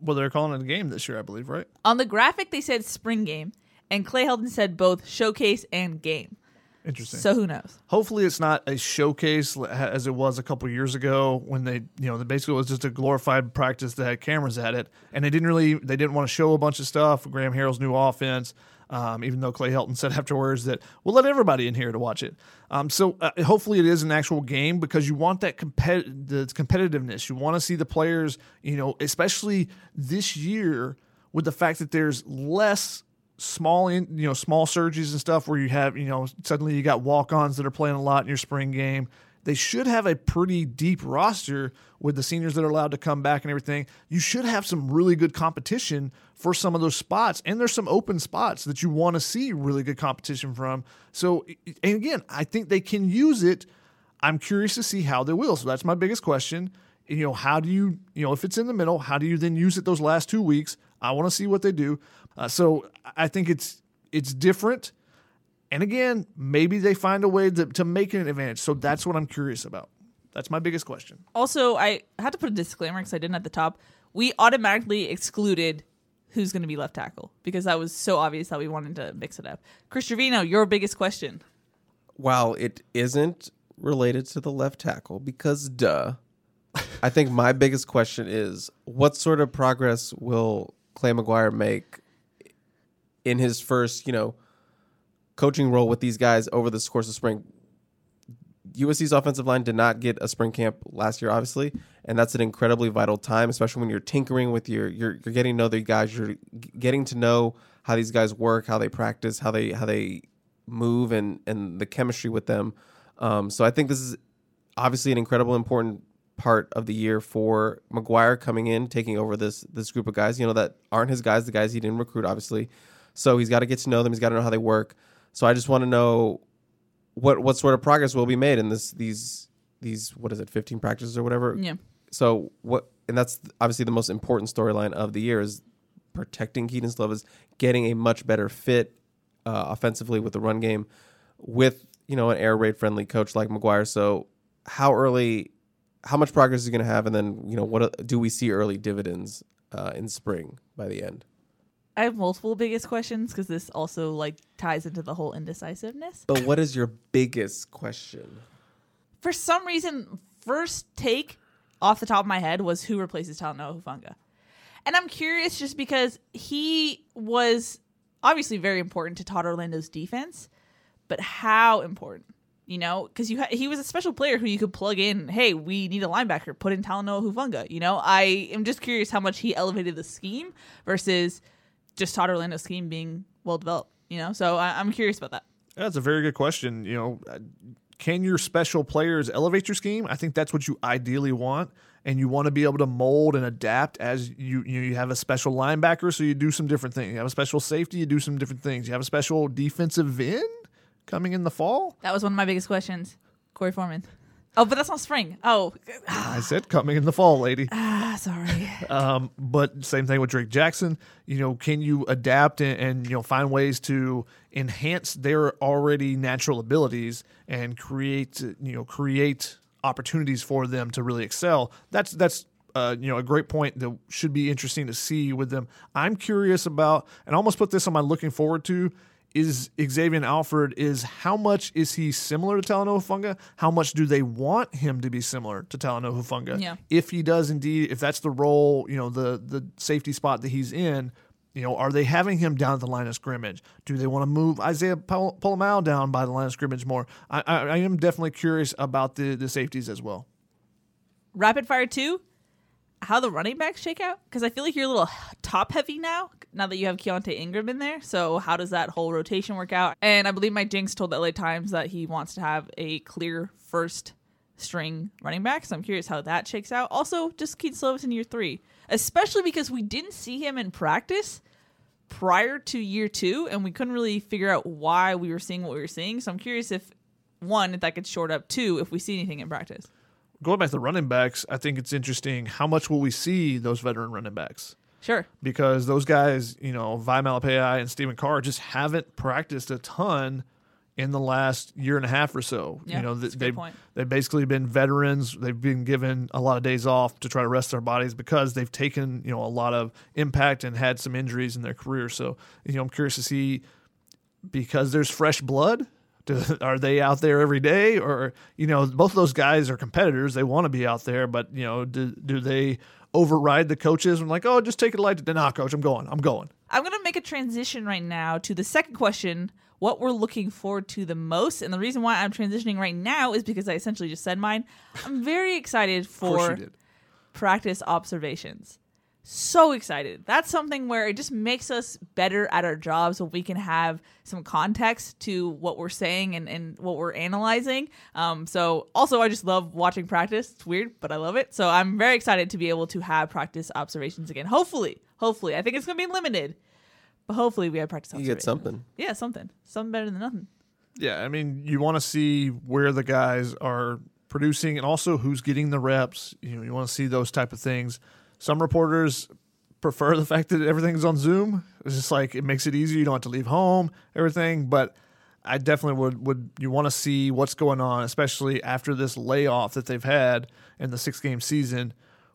Well, they're calling it a game this year, I believe, right? On the graphic, they said spring game, and Clay Helton said both showcase and game. Interesting. So who knows? Hopefully, it's not a showcase as it was a couple years ago when they, you know, basically it was just a glorified practice that had cameras at it, and they didn't really, they didn't want to show a bunch of stuff. Graham Harrell's new offense. Um, even though Clay Helton said afterwards that we'll let everybody in here to watch it. Um, so uh, hopefully it is an actual game because you want that compet- the competitiveness. You want to see the players, you know, especially this year with the fact that there's less small in you know small surgeries and stuff where you have you know suddenly you got walk-ons that are playing a lot in your spring game they should have a pretty deep roster with the seniors that are allowed to come back and everything. You should have some really good competition for some of those spots. And there's some open spots that you want to see really good competition from. So, and again, I think they can use it. I'm curious to see how they will. So that's my biggest question. You know, how do you, you know, if it's in the middle, how do you then use it those last two weeks? I want to see what they do. Uh, so I think it's it's different and again, maybe they find a way to, to make it an advantage. So that's what I'm curious about. That's my biggest question. Also, I had to put a disclaimer because I didn't at the top. We automatically excluded who's going to be left tackle because that was so obvious that we wanted to mix it up. Chris Trevino, your biggest question. While it isn't related to the left tackle, because duh, I think my biggest question is what sort of progress will Clay McGuire make in his first, you know, coaching role with these guys over the course of spring. USC's offensive line did not get a spring camp last year, obviously, and that's an incredibly vital time, especially when you're tinkering with your you're you're getting to know the guys, you're getting to know how these guys work, how they practice, how they how they move, and and the chemistry with them. Um, so I think this is obviously an incredible important part of the year for McGuire coming in, taking over this this group of guys. You know that aren't his guys, the guys he didn't recruit, obviously. So he's got to get to know them. He's got to know how they work. So I just want to know what what sort of progress will be made in this these these what is it 15 practices or whatever. Yeah. So what and that's obviously the most important storyline of the year is protecting Kedon Slovis, getting a much better fit uh, offensively with the run game, with you know an air raid friendly coach like McGuire. So how early, how much progress is he going to have, and then you know what do we see early dividends uh, in spring by the end? I have multiple biggest questions because this also like ties into the whole indecisiveness. But what is your biggest question? For some reason, first take off the top of my head was who replaces Talanoa Hufanga. And I'm curious just because he was obviously very important to Todd Orlando's defense, but how important? You know, because you ha- he was a special player who you could plug in. Hey, we need a linebacker. Put in Talanoa Hufanga. You know, I am just curious how much he elevated the scheme versus just Todd Orlando's scheme being well developed. You know, so I, am curious about that. That's a very good question. You know, uh, can your special players elevate your scheme? I think that's what you ideally want, and you want to be able to mold and adapt as you you, you have a special linebacker, so you do some different things. You have a special safety, you do some different things. You have a special defensive end coming in the fall. That was one of my biggest questions. Korey Foreman. Oh, but that's not spring. Oh, I said coming in the fall, lady. Ah, sorry. Um, but same thing with Drake Jackson. You know, can you adapt and, and, you know find ways to enhance their already natural abilities and create you know create opportunities for them to really excel? That's that's uh, you know a great point that should be interesting to see with them. I'm curious about, and I almost put this on my looking forward to is Xavion Alford is how much is he similar to Talanoa Hufanga? How much do they want him to be similar to Talanoa Hufanga? Yeah. If he does indeed, if that's the role, you know, the the safety spot that he's in, you know, are they having him down at the line of scrimmage? Do they want to move Isaiah Pola-Mao down by the line of scrimmage more? I, I, I am definitely curious about the the safeties as well. Rapid fire two, how the running backs shake out? Because I feel like you're a little top heavy now, now that you have Keaontay Ingram in there. So how does that whole rotation work out? And I believe Mike Jinks told the LA Times that he wants to have a clear first string running back. So I'm curious how that shakes out. Also, just Kedon Slovis in year three, especially because we didn't see him in practice prior to year two, and we couldn't really figure out why we were seeing what we were seeing. So I'm curious if one, if that gets short up, two, if we see anything in practice going back to the running backs, I think it's interesting how much will we see those veteran running backs? Sure. Because those guys, you know, Vi Malepeai and Stephen Carr just haven't practiced a ton in the last year and a half or so. Yeah, you know, they've they've basically been veterans. They've been given a lot of days off to try to rest their bodies because they've taken, you know, a lot of impact and had some injuries in their career. So, you know, I'm curious to see because there's fresh blood do, are they out there every day, or you know, both of those guys are competitors. They want to be out there, but you know, do do they override the coaches and like, oh, just take it light. Nah, coach, I'm going. I'm going. I'm going to make a transition right now to the second question what we're looking forward to the most. And the reason why I'm transitioning right now is because I essentially just said mine. I'm very excited for practice observations. So excited. That's something where it just makes us better at our jobs when we can have some context to what we're saying and, and what we're analyzing. Um, so, also, I just love watching practice. It's weird, but I love it. So, I'm very excited to be able to have practice observations again. Hopefully, hopefully. I think it's going to be limited, but hopefully, we have practice You observations. get something. Yeah, something. Something better than nothing. Yeah, I mean, you want to see where the guys are producing and also who's getting the reps. You know, you want to see those type of things. Some reporters prefer the fact that everything's on Zoom. It's just like it makes it easier. You don't have to leave home, everything. But I definitely would would you want to see what's going on, especially after this layoff that they've had in the six game season.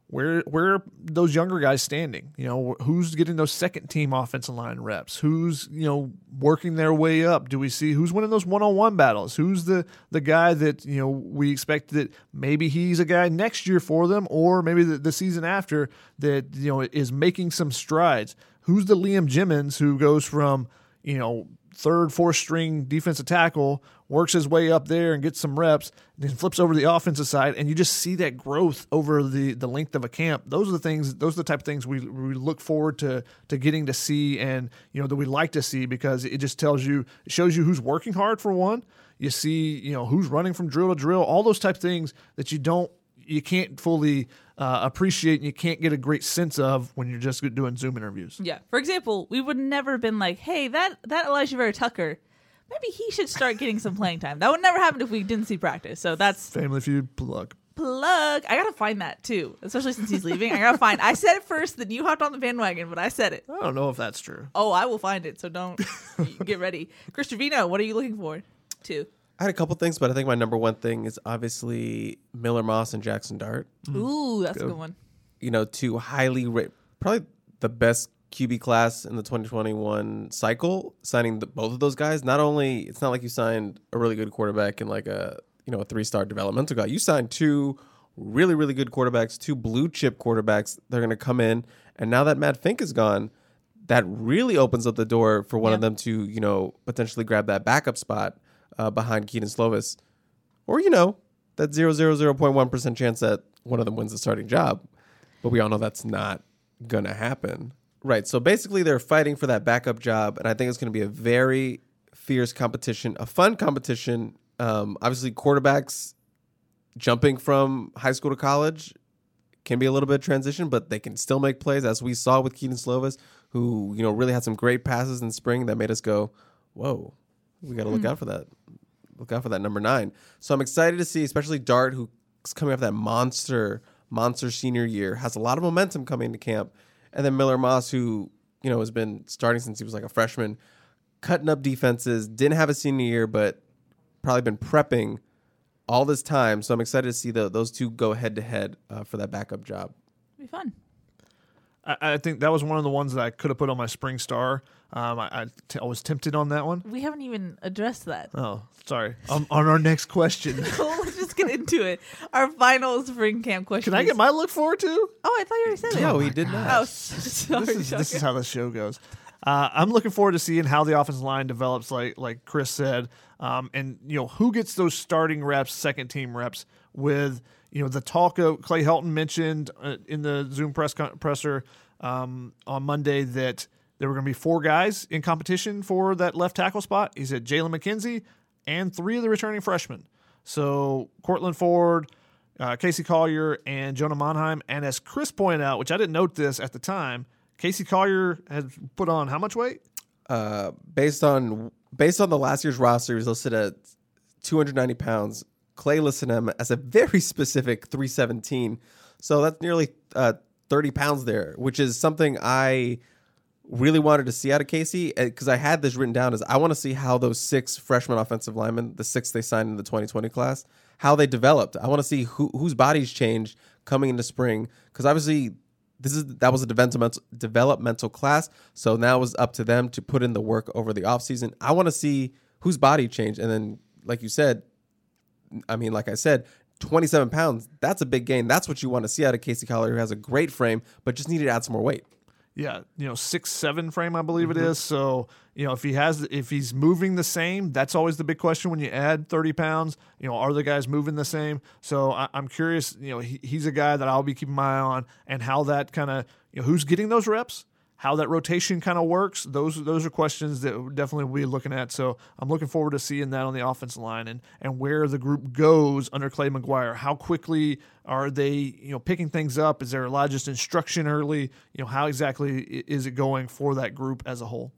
Where where are those younger guys standing? You know, who's getting those second team offensive line reps? Who's you know working their way up? Do we see who's winning those one on one battles? Who's the the guy that you know we expect that maybe he's a guy next year for them, or maybe the, the season after that you know is making some strides? Who's the Liam Jimmons who goes from you know third, fourth string defensive tackle, works his way up there and gets some reps, then flips over to the offensive side, and you just see that growth over the the length of a camp. Those are the things. Those are the type of things we, we look forward to to getting to see, and you know that we like to see because it just tells you, it shows you who's working hard for one. You see, you know who's running from drill to drill, all those type of things that you don't you can't fully uh, appreciate and you can't get a great sense of when you're just doing Zoom interviews. Yeah. For example, we would never have been like, hey, that, that Alijah Vera-Tucker, maybe he should start getting some playing time. That would never happen if we didn't see practice. So that's Family Feud plug. plug. I gotta find that too, especially since he's leaving. I gotta find. I said it first, then you hopped on the bandwagon, but I said it. I don't know if that's true. Oh, I will find it. So don't get ready. Chris Trevino, what are you looking for? to? I had a couple things, but I think my number one thing is obviously Miller Moss and Jackson Dart. Ooh, that's a good one. You know, two highly ra- probably the best QB class in the 2021 cycle. Signing the, both of those guys, not only it's not like you signed a really good quarterback and like a you know a three star developmental guy. You signed two really really good quarterbacks, two blue chip quarterbacks. They're going to come in, and now that Matt Fink is gone, that really opens up the door for one of them to you know potentially grab that backup spot uh, behind Kedon Slovis, or you know that zero zero zero point one percent chance that one of them wins the starting job. But we all know that's not gonna happen, right? So basically, they're fighting for that backup job, and I think it's going to be a very fierce competition, a fun competition. Um, obviously, quarterbacks jumping from high school to college can be a little bit of transition, but they can still make plays, as we saw with Kedon Slovis, who you know really had some great passes in spring that made us go, "Whoa, we got to look out for that. Look out for that number nine. So I'm excited to see, especially Dart, who's coming off that monster, monster senior year, has a lot of momentum coming into camp, and then Miller Moss, who you know has been starting since he was like a freshman, cutting up defenses, didn't have a senior year, but probably been prepping all this time. So I'm excited to see the, those two go head to head uh, for that backup job. It'll be fun. I, I think that was one of the ones that I could have put on my spring star. Um, I, I, t- I was tempted on that one. We haven't even addressed that. Oh, sorry. Um, on our next question, Well, let's just get into it. Our final spring camp question. can I is- get my look forward to? Oh, I thought you already said it. No, he did not. Oh, sorry. This is this is how the show goes. Uh, I'm looking forward to seeing how the offensive line develops, like like Chris said, um, and you know who gets those starting reps, second team reps with you know the talk of Clay Helton mentioned uh, in the Zoom press con- presser um, on Monday that there were going to be four guys in competition for that left tackle spot. He said Jalen McKenzie and three of the returning freshmen. So Courtland Ford, uh, Casey Collier, and Jonah Monheim. And as Chris pointed out, which I didn't note this at the time, Casey Collier had put on how much weight? Uh, based on based on the last year's roster, he was listed at 290 pounds. Clay listed him as a very specific 317. So that's nearly uh, 30 pounds there, which is something I really wanted to see out of Casey uh, because I had this written down as I want to see how those six freshman offensive linemen, the six they signed in the 2020 class, how they developed. I want to see who whose bodies changed coming into spring because obviously this is that was a developmental developmental class, so now it was up to them to put in the work over the offseason. I want to see whose body changed and then like you said, I mean like I said, 27 pounds. That's a big gain. That's what you want to see out of Casey Collier, who has a great frame, but just needed to add some more weight. Yeah, you know, six seven frame, I believe it mm-hmm. is. So you know, if he has, if he's moving the same, that's always the big question when you add thirty pounds. You know, are the guys moving the same? So I, I'm curious. You know, he, he's a guy that I'll be keeping my eye on, and how that kind of, you know, who's getting those reps. How that rotation kind of works, those those are questions that definitely we'll be looking at. So I'm looking forward to seeing that on the offensive line and and where the group goes under Clay McGuire. How quickly are they, you know, picking things up? Is there a lot of just instruction early? You know, how exactly is it going for that group as a whole?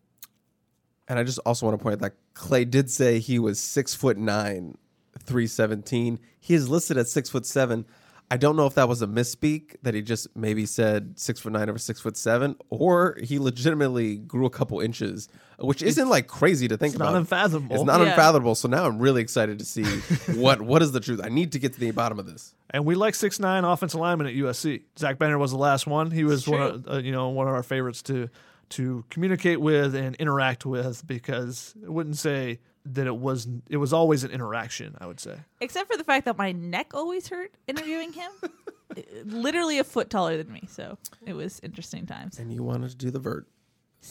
And I just also want to point out that Clay did say he was six foot nine, three seventeen. He is listed at six foot seven. I don't know if that was a misspeak that he just maybe said six foot nine over six foot seven, or he legitimately grew a couple inches, which isn't like crazy to think about. It's about. not unfathomable. It's not Yeah. unfathomable. So now I'm really excited to see what what is the truth. I need to get to the bottom of this. And we like six nine offensive lineman at USC. Zach Banner was the last one. He was one of uh, you know one of our favorites to to communicate with and interact with because I wouldn't say that it was it was always an interaction. I would say. Except for the fact that my neck always hurt interviewing him. Literally a foot taller than me, so it was interesting times. And you wanted to do the vert.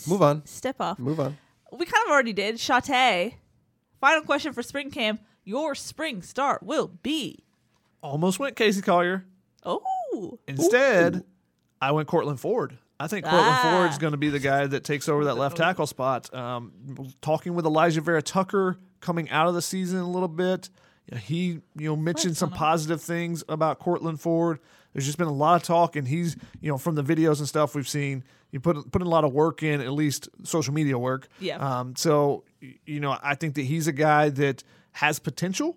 Move on. Step off. Move on. We kind of already did. Shate. Final question for spring camp. Your spring start will be. Almost went Casey Collier. Oh, Instead, I went Courtland Ford. I think Courtland Ah. Ford's going to be the guy that takes over that left tackle spot. Um, talking with Alijah Vera-Tucker coming out of the season a little bit, he you know mentioned some positive things about Courtland Ford. There's just been a lot of talk, and he's you know from the videos and stuff we've seen, you put put in a lot of work in, at least social media work. Yeah. Um, so you know, I think that he's a guy that has potential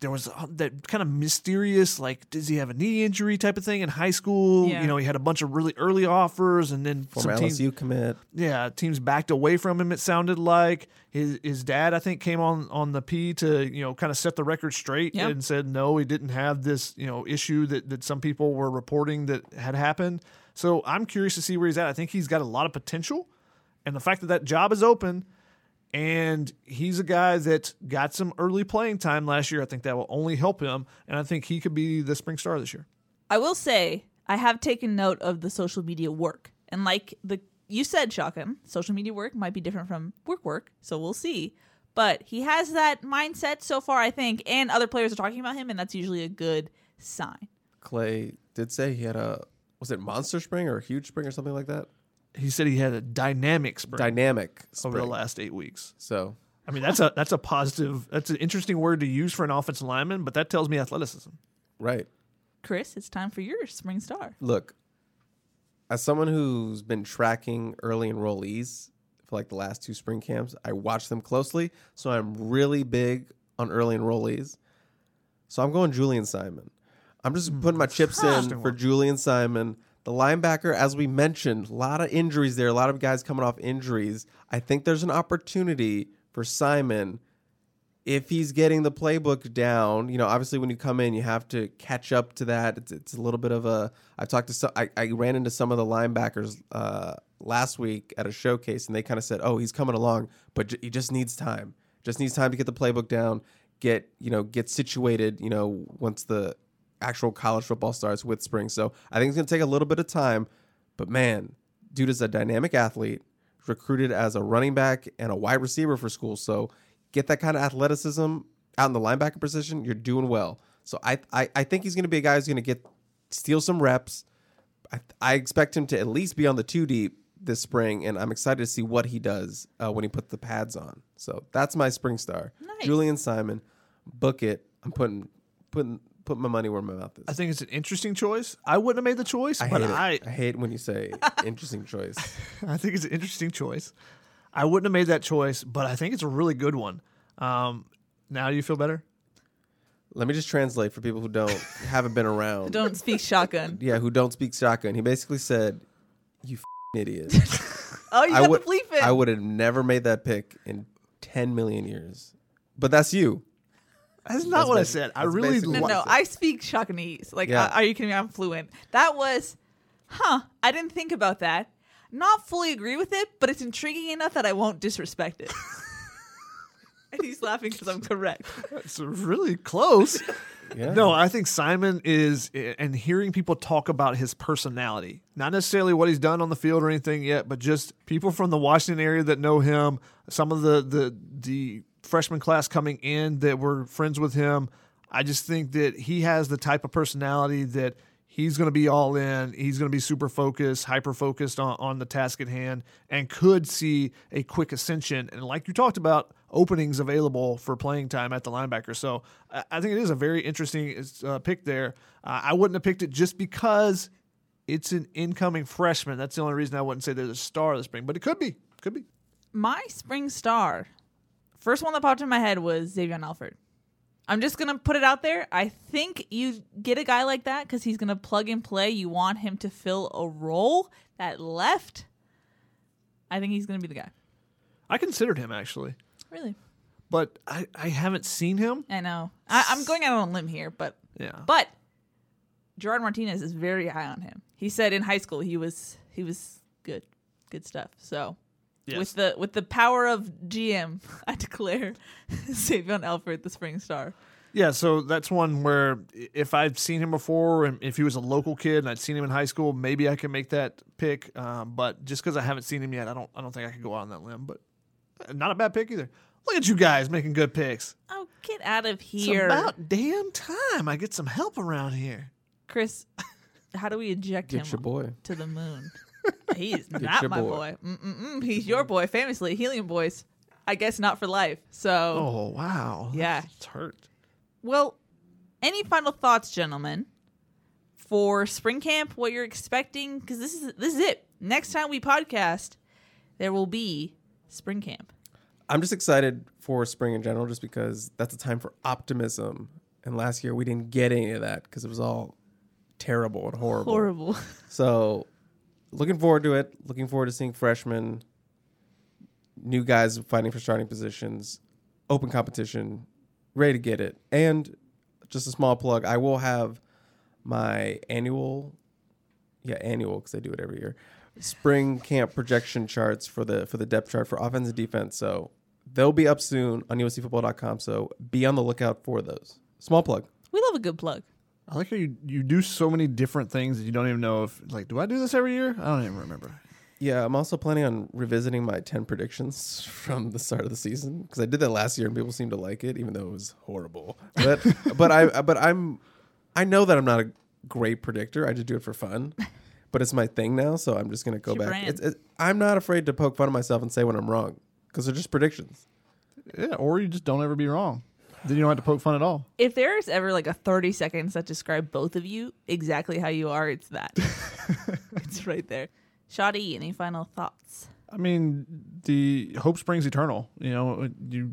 there was uh, that kind of mysterious, like, does he have a knee injury type of thing in high school? Yeah. You know, he had a bunch of really early offers, and then Former some teams, LSU commit. yeah, teams backed away from him. It sounded like his his dad, I think, came on on the P to you know kind of set the record straight Yep. and said no, he didn't have this you know issue that that some people were reporting that had happened. So I'm curious to see where he's at. I think he's got a lot of potential, and the fact that that job is open. And he's a guy that got some early playing time last year. I think that will only help him. And I think he could be the spring star this year. I will say I have taken note of the social media work, and like the you said, Shotgun, social media work might be different from work work, so we'll see. But he has that mindset so far, I think, and other players are talking about him, and that's usually a good sign. Clay did say he had a was it monster spring or a huge spring or something like that? He said he had a dynamic spring Dynamic spring. over the last eight weeks. So I mean, that's a that's a positive. That's an interesting word to use for an offensive lineman, but that tells me athleticism. right. Chris, it's time for your spring star. Look, as someone who's been tracking early enrollees for like the last two spring camps, I watch them closely. So I'm really big on early enrollees. So I'm going Julien Simon. I'm just hmm, putting my chips in for one. Julien Simon. The linebacker, as we mentioned, a lot of injuries there, a lot of guys coming off injuries. I think there's an opportunity for Simon if he's getting the playbook down, you know, obviously when you come in, you have to catch up to that. It's, it's a little bit of a. I talked to some. I, I ran into some of the linebackers uh, last week at a showcase, and they kind of said, "Oh, he's coming along, but j- he just needs time. Just needs time to get the playbook down, get you know, get situated. You know, once the actual college football starts with spring. So I think it's gonna take a little bit of time, but man, dude is a dynamic athlete, recruited as a running back and a wide receiver for school. So get that kind of athleticism out in the linebacker position, you're doing well. So I I, I think he's going to be a guy who's going to get steal some reps. I, I expect him to at least be on the two deep this spring, and I'm excited to see what he does uh, when he puts the pads on. So that's my spring star, Nice. Julien Simon. Book it. I'm putting putting putting my money where my mouth is. I think it's an interesting choice. I wouldn't have made the choice, I but hate I, it. I hate when you say interesting choice. I think it's an interesting choice. I wouldn't have made that choice, but I think it's a really good one. Um, now you feel better? Let me just translate for people who don't haven't been around. Don't speak shotgun. yeah, who don't speak shotgun. He basically said, "You f***ing idiot." Oh, you I got would the bleep in. I would have never made that pick in ten million years. But that's you. That's not what I said. I really basically no, what no, said. I speak Shawneese. Like, Yeah. uh, are you kidding me? I'm fluent. That was, huh? I didn't think about that. Not fully agree with it, but it's intriguing enough that I won't disrespect it. and he's laughing because I'm correct. It's really close. Yeah. No, I think Simon is, and hearing people talk about his personality, not necessarily what he's done on the field or anything yet, but just people from the Washington area that know him, some of the the the freshman class coming in that were friends with him. I just think that he has the type of personality that he's going to be all in. He's going to be super focused, hyper focused on, on the task at hand, and could see a quick ascension. And like you talked about, openings available for playing time at the linebacker. So I think it is a very interesting uh, pick there. Uh, I wouldn't have picked it just because it's an incoming freshman. That's the only reason I wouldn't say there's a star this spring, but it could be. Could be. My spring star, first one that popped in my head was Xavion Alford. I'm just gonna put it out there. I think you get a guy like that because he's gonna plug and play. You want him to fill a role that left. I think he's gonna be the guy. I considered him actually, Really, but I, I haven't seen him. I know. I, I'm going out on a limb here, but Yeah. but Gerard Martinez is very high on him. He said in high school he was he was good, good stuff. So Yes. with the with the power of GM, I declare Xavion Alford the spring star. Yeah, so that's one where if I've seen him before, and if he was a local kid and I'd seen him in high school, maybe I can make that pick. Um, but just because I haven't seen him yet, I don't I don't think I could go out on that limb. But uh, not a bad pick either. Look at you guys making good picks. Oh, get out of It's here, about damn time I get some help around here. Chris. How do we eject Get him your boy. to the moon? He's not my boy. boy. He's your boy, famously Helium Boys. I guess not for life. So, Oh wow, Yeah. it's hurt. well, any final thoughts, gentlemen, for spring camp? What you're expecting? Because this is this is it. Next time we podcast, there will be spring camp. I'm just excited for spring in general, just because that's a time for optimism. And last year we didn't get any of that because it was all terrible and horrible. Horrible. So, looking forward to it. Looking forward to seeing freshmen, new guys fighting for starting positions, open competition, ready to get it. And just a small plug: I will have my annual, yeah, annual because I do it every year. Spring camp projection charts for the for the depth chart for offense and defense. So they'll be up soon on USCFootball.com. So be on the lookout for those. Small plug. we love a good plug. I like how you you do so many different things that you don't even know if like do I do this every year? I don't even remember. Yeah, I'm also planning on revisiting my 10 predictions from the start of the season because I did that last year and people seemed to like it even though it was horrible. But but I but I'm I know that I'm not a great predictor. I just do it for fun. But it's my thing now, so I'm just going to go It's back. brand. It's, I'm not afraid to poke fun at myself and say when I'm wrong because they're just predictions. Yeah, or you just don't ever be wrong. Then you don't have to poke fun at all. If there's ever like a 30 seconds that describe both of you exactly how you are, it's that. it's right there. Shoddy, any final thoughts? I mean, the hope springs eternal. You know, you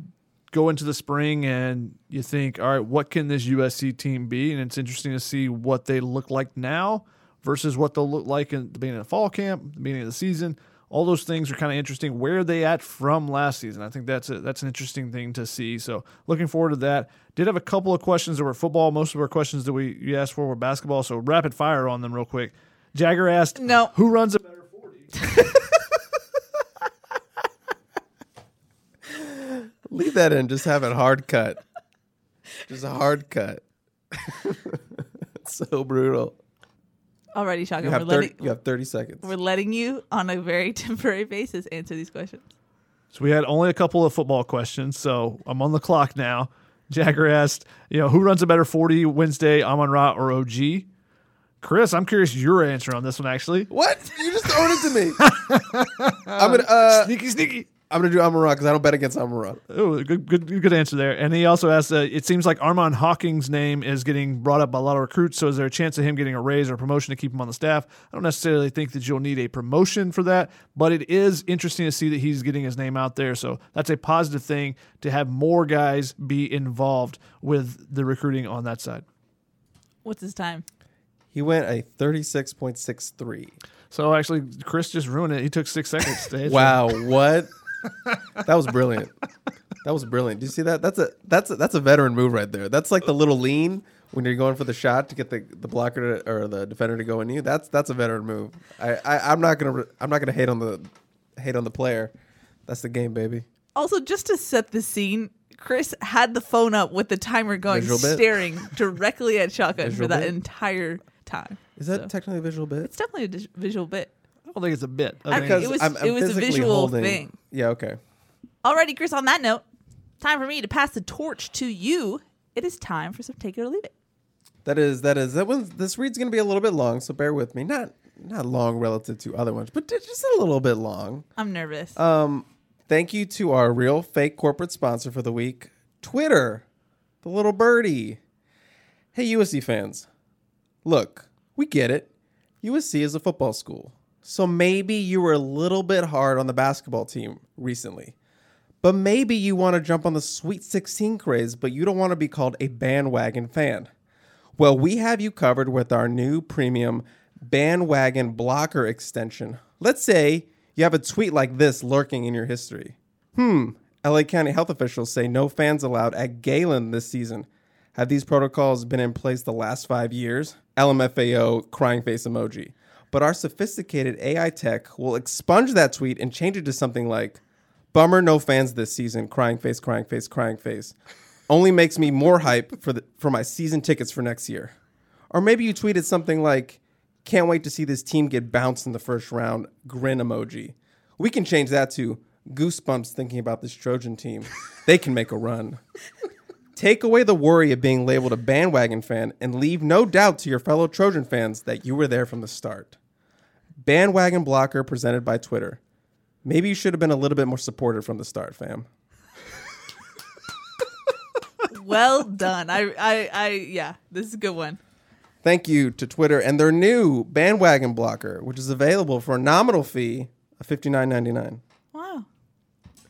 go into the spring and you think, all right, what can this USC team be? And it's interesting to see what they look like now versus what they'll look like in the beginning of fall camp, the beginning of the season. All those things are kind of interesting. Where are they at from last season? I think that's a, that's an interesting thing to see. So looking forward to that. Did have a couple of questions that were football. Most of our questions that we you asked for were basketball. So rapid fire on them real quick. Jagger asked, No. who runs a better 40? Leave that in. Just have it hard cut. Just a hard cut. so brutal. Alrighty, Shotgun, You we're have 30, letting, you have 30 seconds. we're letting you on a very temporary basis answer these questions. So we had only a couple of football questions, so I'm on the clock now. Jagger asked, you know, who runs a better 40 Wednesday, Amon Ra or OG? Chris, I'm curious your answer on this one actually. What? You just throwing it to me. I'm gonna uh, Sneaky, sneaky. I'm gonna do Amon-Ra because I don't bet against Amon-Ra. Oh, good, good, good answer there. And he also asked, uh, it seems like Armand Hawking's name is getting brought up by a lot of recruits. So is there a chance of him getting a raise or a promotion to keep him on the staff? I don't necessarily think that you'll need a promotion for that, but it is interesting to see that he's getting his name out there. So that's a positive thing to have more guys be involved with the recruiting on that side. What's his time? He went a 36.63. So actually, Chris just ruined it. He took six seconds. to. Wow, what? That was brilliant. That was brilliant. Do you see that? That's a that's a, that's a veteran move right there. That's like the little lean when you're going for the shot to get the, the blocker to, or the defender to go in you. That's that's a veteran move. I, I I'm not gonna I'm not gonna hate on the hate on the player. That's the game, baby. Also, just to set the scene, Chris had the phone up with the timer going, Visual bit? staring directly at Shotgun Visual for that bit? entire time. Is that So, technically a visual bit? it's definitely a visual bit. I don't think it's a bit. I I- think it was- it was a physically visual thing. Yeah, okay. Alrighty, Chris, on that note, time for me to pass the torch to you. It is time for some take it or leave it. That is that is that one. This read's gonna be a little bit long, so bear with me. Not not long relative to other ones, but just a little bit long. I'm nervous. Um, thank you to our real fake corporate sponsor for the week, Twitter, the little birdie. Hey, USC fans, look, we get it. USC is a football school, so maybe you were a little bit hard on the basketball team recently. But maybe you want to jump on the Sweet 16 craze, but you don't want to be called a bandwagon fan. Well, we have you covered with our new premium bandwagon blocker extension. Let's say you have a tweet like this lurking in your history. Hmm, LA County health officials say no fans allowed at Galen this season. Have these protocols been in place the last five years? LMFAO crying face emoji. But our sophisticated AI tech will expunge that tweet and change it to something like Bummer, no fans this season. Crying face, crying face, crying face. Only makes me more hype for the for my season tickets for next year. Or maybe you tweeted something like, "Can't wait to see this team get bounced in the first round." Grin emoji. We can change that to goosebumps thinking about this Trojan team. They can make a run. Take away the worry of being labeled a bandwagon fan and leave no doubt to your fellow Trojan fans that you were there from the start. Bandwagon blocker presented by Twitter. Maybe you should have been a little bit more supportive from the start, fam. well done. I, I, I, yeah, this is a good one. Thank you to Twitter and their new bandwagon blocker, which is available for a nominal fee of fifty nine ninety nine. Wow.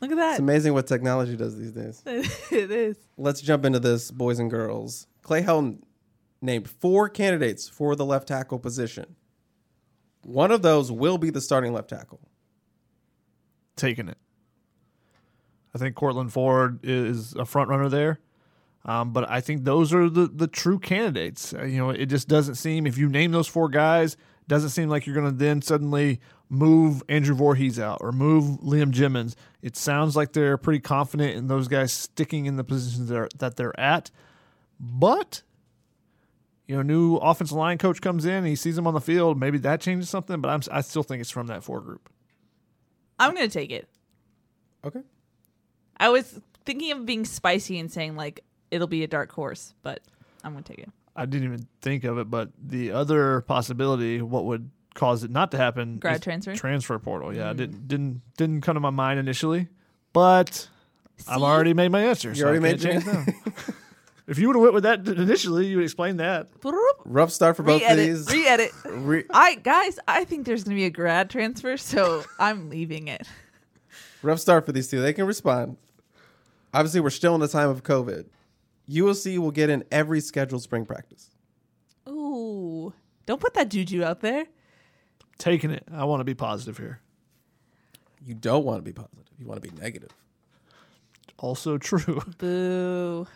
Look at that. It's amazing what technology does these days. it is. Let's jump into this, boys and girls. Clay Helton named four candidates for the left tackle position. One of those will be the starting left tackle. taking it. I think Courtland Ford is a front runner there. Um, but I think those are the, the true candidates. Uh, you know, it just doesn't seem if you name those four guys, doesn't seem like you're going to then suddenly move Andrew Voorhees out or move Liam Jimmons. It sounds like they're pretty confident in those guys sticking in the positions that, are, that they're at. But you know, new offensive line coach comes in, he sees them on the field. Maybe that changes something, but I'm, I still think it's from that four group. I'm gonna take it. Okay. I was thinking of being spicy and saying like it'll be a dark horse, but I'm gonna take it. I didn't even think of it, but the other possibility, what would cause it not to happen, Grad transfer? transfer portal. Yeah, hmm. didn't didn't didn't come to my mind initially, but I've already made my answer. You so already I made can't your change now. if you would have went with that initially, you would explain that. Rough start for both of Re-edit. these. Re-edit. Re- I guys, I think there's gonna be a grad transfer, so I'm leaving it. rough start for these two. They can respond. Obviously, we're still in the time of COVID. USC will get in every scheduled spring practice. Ooh, don't put that juju out there. Taking it. I want to be positive here. You don't want to be positive. You want to be negative. Also true. Boo.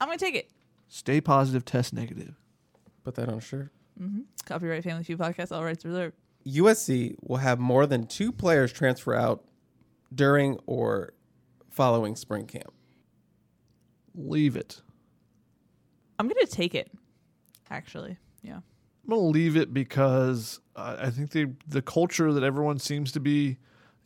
I'm gonna take it. Stay positive, test negative. Put that on a shirt. Mm-hmm. Copyright Family Feud podcast. All rights reserved. USC will have more than two players transfer out during or following spring camp. Leave it. I'm gonna take it. Actually, yeah. I'm gonna leave it because uh, I think the the culture that everyone seems to be,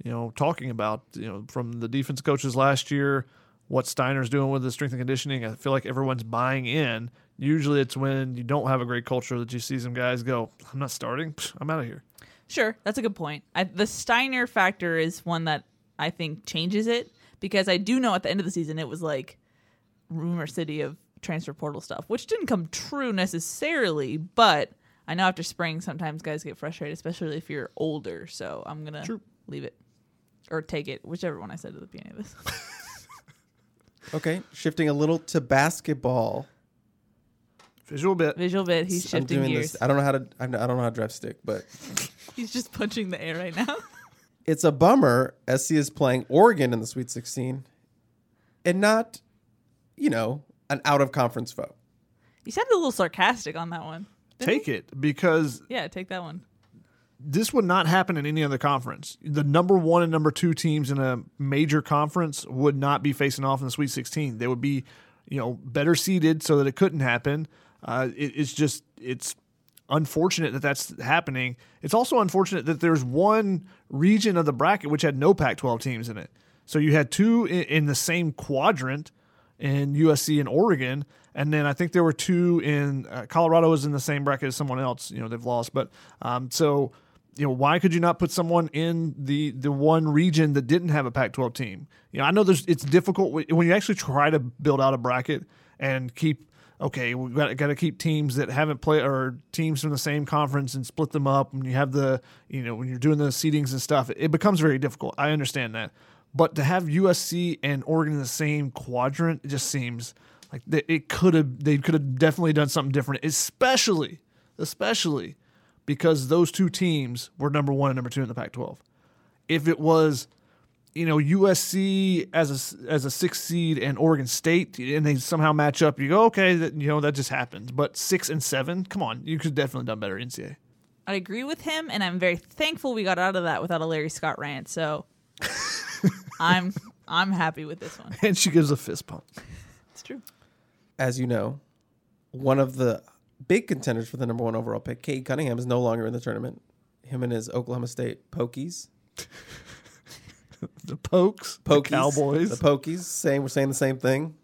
you know, talking about, you know, from the defense coaches last year, what Steiner's doing with the strength and conditioning. I feel like everyone's buying in. Usually, it's when you don't have a great culture that you see some guys go, "I'm not starting. Psh, I'm out of here." Sure, that's a good point. I, the Steiner factor is one that I think changes it because I do know at the end of the season it was like rumor city of transfer portal stuff, which didn't come true necessarily, but I know after spring sometimes guys get frustrated, especially if you're older. So I'm gonna True. leave it or take it, whichever one I said at the beginning of this. Okay, shifting a little to basketball. Visual bit. Visual bit, he's I'm shifting doing gears. this. I don't know how to. I don't know how to drive stick, but He's just punching the air right now. it's a bummer. SC is playing Oregon in the Sweet 16, and not, you know, an out of conference foe. you sounded a little sarcastic on that one. didn't Take it because you? Yeah, take that one. This would not happen in any other conference. The number one and number two teams in a major conference would not be facing off in the Sweet 16. They would be, you know, better seeded so that it couldn't happen. Uh, it, it's just it's unfortunate that that's happening. It's also unfortunate that there's one region of the bracket which had no Pac-12 teams in it. So you had two in, in the same quadrant in USC and Oregon, and then I think there were two in uh, Colorado was in the same bracket as someone else. You know they've lost, but um, so you know why could you not put someone in the the one region that didn't have a Pac-12 team? You know I know there's it's difficult when you actually try to build out a bracket and keep okay, we've got, got to keep teams that haven't played or teams from the same conference and split them up. When you have the, you know, when you're doing the seedings and stuff, it, becomes very difficult. I understand that. But to have USC and Oregon in the same quadrant, it just seems like it could have, they could have definitely done something different, especially, especially because those two teams were number one and number two in the Pac 12. If it was you know USC as a as a six seed and Oregon State, and they somehow match up. You go, okay, that you know that just happens. But six and seven, come on, you could definitely done better NCAA. I agree with him, and I'm very thankful we got out of that without a Larry Scott rant. So I'm I'm happy with this one. And she gives a fist pump. It's true. As you know, one of the big contenders for the number one overall pick, Cade Cunningham, is no longer in the tournament. Him and his Oklahoma State Pokies the Pokes, Pokies, the Cowboys, the Pokies, saying we're saying the same thing,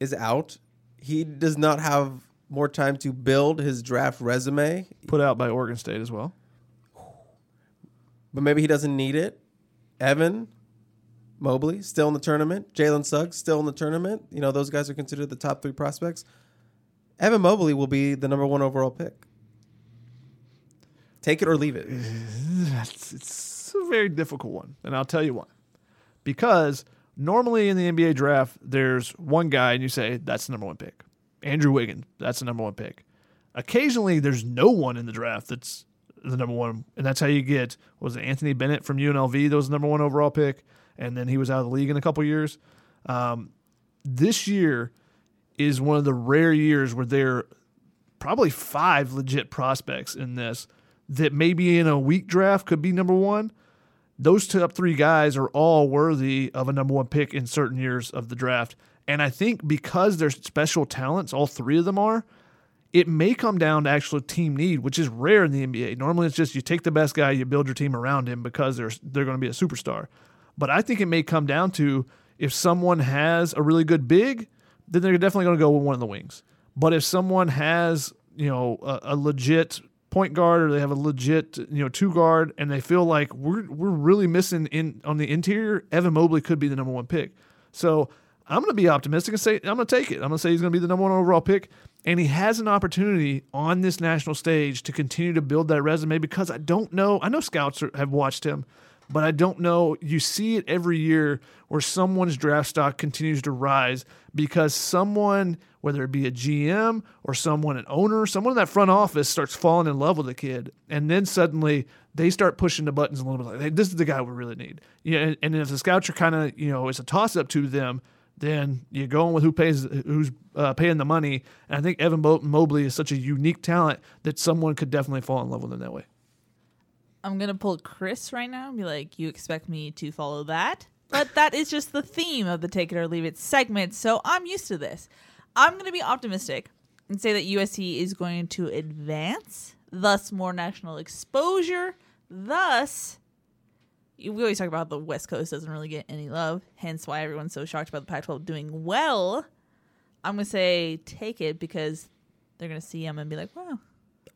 is out. He does not have more time to build his draft resume. Put out by Oregon State as well. But maybe he doesn't need it. Evan Mobley still in the tournament. Jalen Suggs still in the tournament. You know those guys are considered the top three prospects. Evan Mobley will be the number one overall pick. Take it or leave it. It's, it's a very difficult one, and I'll tell you why. Because normally in the NBA draft, there's one guy, and you say that's the number one pick. Andrew Wiggins, that's the number one pick. Occasionally, there's no one in the draft that's the number one, and that's how you get was it Anthony Bennett from UNLV that was the number one overall pick, and then he was out of the league in a couple years. Um, this year is one of the rare years where there are probably five legit prospects in this that maybe in a weak draft could be number one. Those top three guys are all worthy of a number one pick in certain years of the draft. And I think because they're special talents, all three of them are, it may come down to actual team need, which is rare in the NBA. Normally it's just you take the best guy, you build your team around him because they're they're going to be a superstar. But I think it may come down to if someone has a really good big, then they're definitely going to go with one of the wings. But if someone has, you know, a, a legit point guard or they have a legit you know two guard and they feel like we're we're really missing in on the interior, Evan Mobley could be the number one pick. So I'm going to be optimistic and say I'm going to take it. I'm going to say he's going to be the number one overall pick, and he has an opportunity on this national stage to continue to build that resume because I don't know. I know scouts are, have watched him, but I don't know. You see it every year where someone's draft stock continues to rise because someone, whether it be a GM or someone, an owner, someone in that front office starts falling in love with the kid. And then suddenly they start pushing the buttons a little bit like, hey, this is the guy we really need. Yeah, and, and if the scouts are kind of, you know, it's a toss up to them, then you're going with who pays, who's uh, paying the money. And I think Evan Mobley is such a unique talent that someone could definitely fall in love with him that way. I'm gonna pull Chris right now and be like, "You expect me to follow that?" But that is just the theme of the take it or leave it segment, so I'm used to this. I'm gonna be optimistic and say that USC is going to advance, thus more national exposure, thus. We always talk about the West Coast doesn't really get any love, hence why everyone's so shocked about the Pac-12 doing well. I'm gonna say take it because they're gonna see them and be like, "Wow,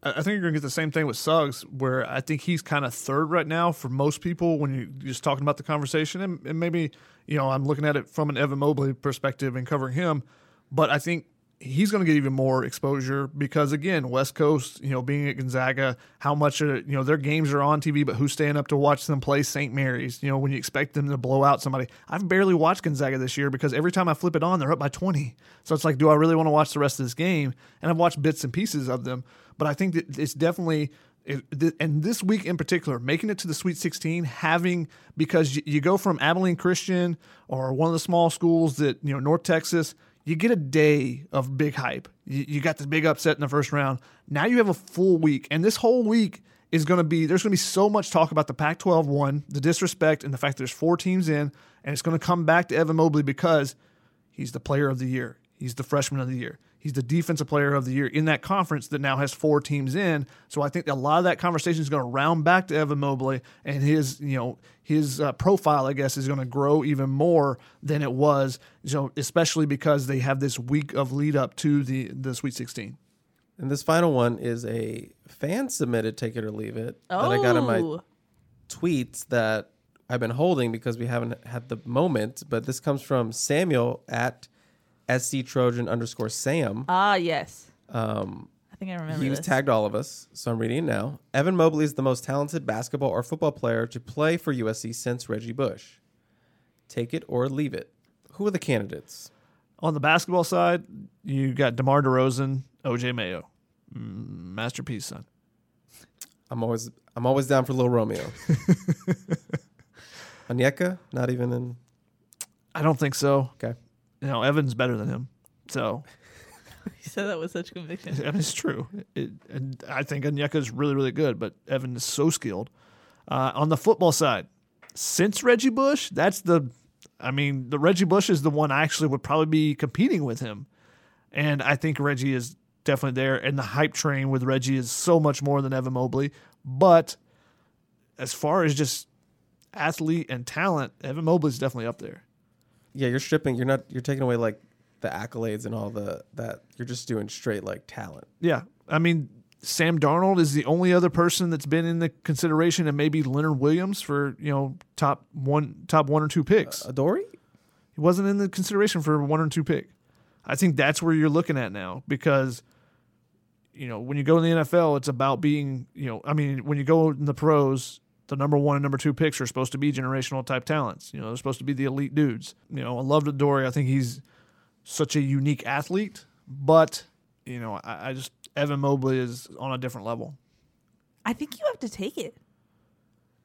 I think you're going to get the same thing with Suggs, where I think he's kind of third right now for most people when you're just talking about the conversation. And, and, maybe, you know, I'm looking at it from an Evan Mobley perspective and covering him. But I think he's going to get even more exposure because again, West Coast, you know, being at Gonzaga, how much uh, you know their games are on TV, but who's staying up to watch them play St. Mary's? You know, when you expect them to blow out somebody. I've barely watched Gonzaga this year because every time I flip it on, they're up by 20. So it's like, do I really want to watch the rest of this game? And I've watched bits and pieces of them, but I think that it's definitely and this week in particular, making it to the Sweet 16, having because you go from Abilene Christian or one of the small schools that you know North Texas you get a day of big hype. You, got this big upset in the first round. Now you have a full week, and this whole week is going to be there's going to be so much talk about the Pac 12 one, the disrespect, and the fact there's four teams in, and it's going to come back to Evan Mobley because he's the player of the year. He's the freshman of the year. He's the defensive player of the year in that conference that now has four teams in. So I think a lot of that conversation is going to round back to Evan Mobley and his, you know, his uh, profile, I guess, is going to grow even more than it was, you know, especially because they have this week of lead up to the the Sweet 16. And this final one is a fan submitted take it or leave it that I got in my Oh. tweets that I've been holding because we haven't had the moment. But this comes from Samuel at SC Trojan underscore Sam. Ah, yes. Um, I think I remember he was this. tagged all of us, so I'm reading it now. Evan Mobley is the most talented basketball or football player to play for USC since Reggie Bush. Take it or leave it. Who are the candidates? On the basketball side, you got DeMar DeRozan, OJ Mayo. Mm, masterpiece, son. I'm always I'm always down for Lil Romeo. Onyeka, not even in. I don't think so. Okay. You know, Evan's better than him. So You said that with such conviction. It's true. It, and I think Onyeka is really, really good, but Evan is so skilled. Uh, on the football side, since Reggie Bush, that's the, I mean, the Reggie Bush is the one I actually would probably be competing with him. And I think Reggie is definitely there. And the hype train with Reggie is so much more than Evan Mobley. But as far as just athlete and talent, Evan Mobley is definitely up there. Yeah, you're stripping. You're not. You're taking away like the accolades and all the that. You're just doing straight like talent. Yeah. I mean, Sam Darnold is the only other person that's been in the consideration, and maybe Leonard Williams for you know top one, top one or two picks. Uh, Adoree? he wasn't in the consideration for one or two pick. I think that's where you're looking at now because you know when you go in the NFL, it's about being you know I mean when you go in the pros, the number one and number two picks are supposed to be generational type talents. You know they're supposed to be the elite dudes. You know I love Dory. I think he's such a unique athlete, but you know I, I just Evan Mobley is on a different level. I think you have to take it.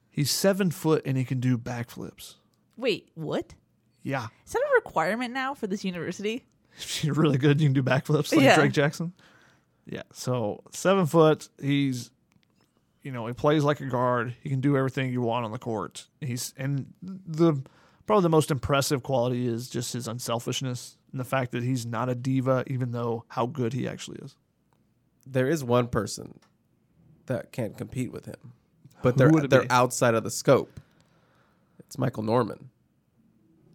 He's seven foot and he can do backflips. Wait, what? Yeah, Is that a requirement now for this university? if you're really good, you can do backflips like Yeah. Drake Jackson. Yeah. So seven foot, he's you know, he plays like a guard. He can do everything you want on the court. He's and the probably the most impressive quality is just his unselfishness and the fact that he's not a diva, even though how good he actually is. There is one person that can't compete with him, but they're they're be? outside of the scope. It's Michael Norman.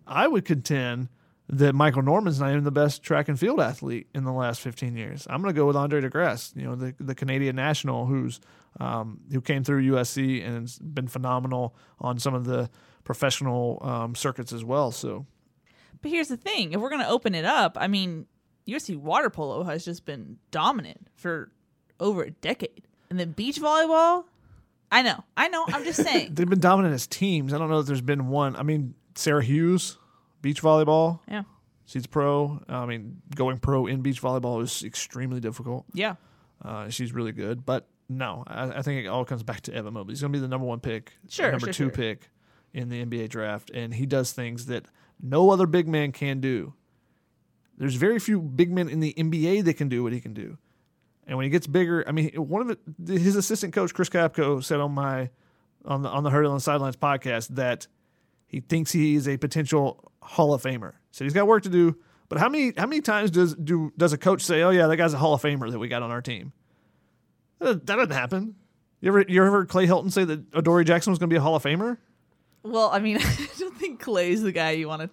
I would contend that Michael Norman's not even the best track and field athlete in the last 15 years. I'm going to go with Andre De Grasse, you know, the the Canadian national who's um, who came through USC and has been phenomenal on some of the professional um, circuits as well. So But here's the thing: if we're gonna open it up, I mean, USC water polo has just been dominant for over a decade, and then beach volleyball. I know, I know. I'm just saying. they've been dominant as teams. I don't know if there's been one. I mean, Sarah Hughes, beach volleyball, yeah, she's pro. I mean, going pro in beach volleyball is extremely difficult. yeah. Uh, she's really good, but no, I, I think it all comes back to Evan Mobley. He's going to be the number one pick, Sure, number sure, two sure. pick in the NBA draft, and he does things that no other big man can do. There's very few big men in the NBA that can do what he can do, and when he gets bigger, I mean, one of the, his assistant coach Chris Capko said on my on the on the Heard It on the Sidelines podcast that he thinks he is a potential Hall of Famer. So he's got work to do. But how many how many times does do does a coach say, "Oh yeah, that guy's a Hall of Famer that we got on our team"? That, that doesn't happen. You ever you ever heard Clay Helton say that Adoree Jackson was going to be a Hall of Famer? Well, I mean, I don't think Clay's the guy you want to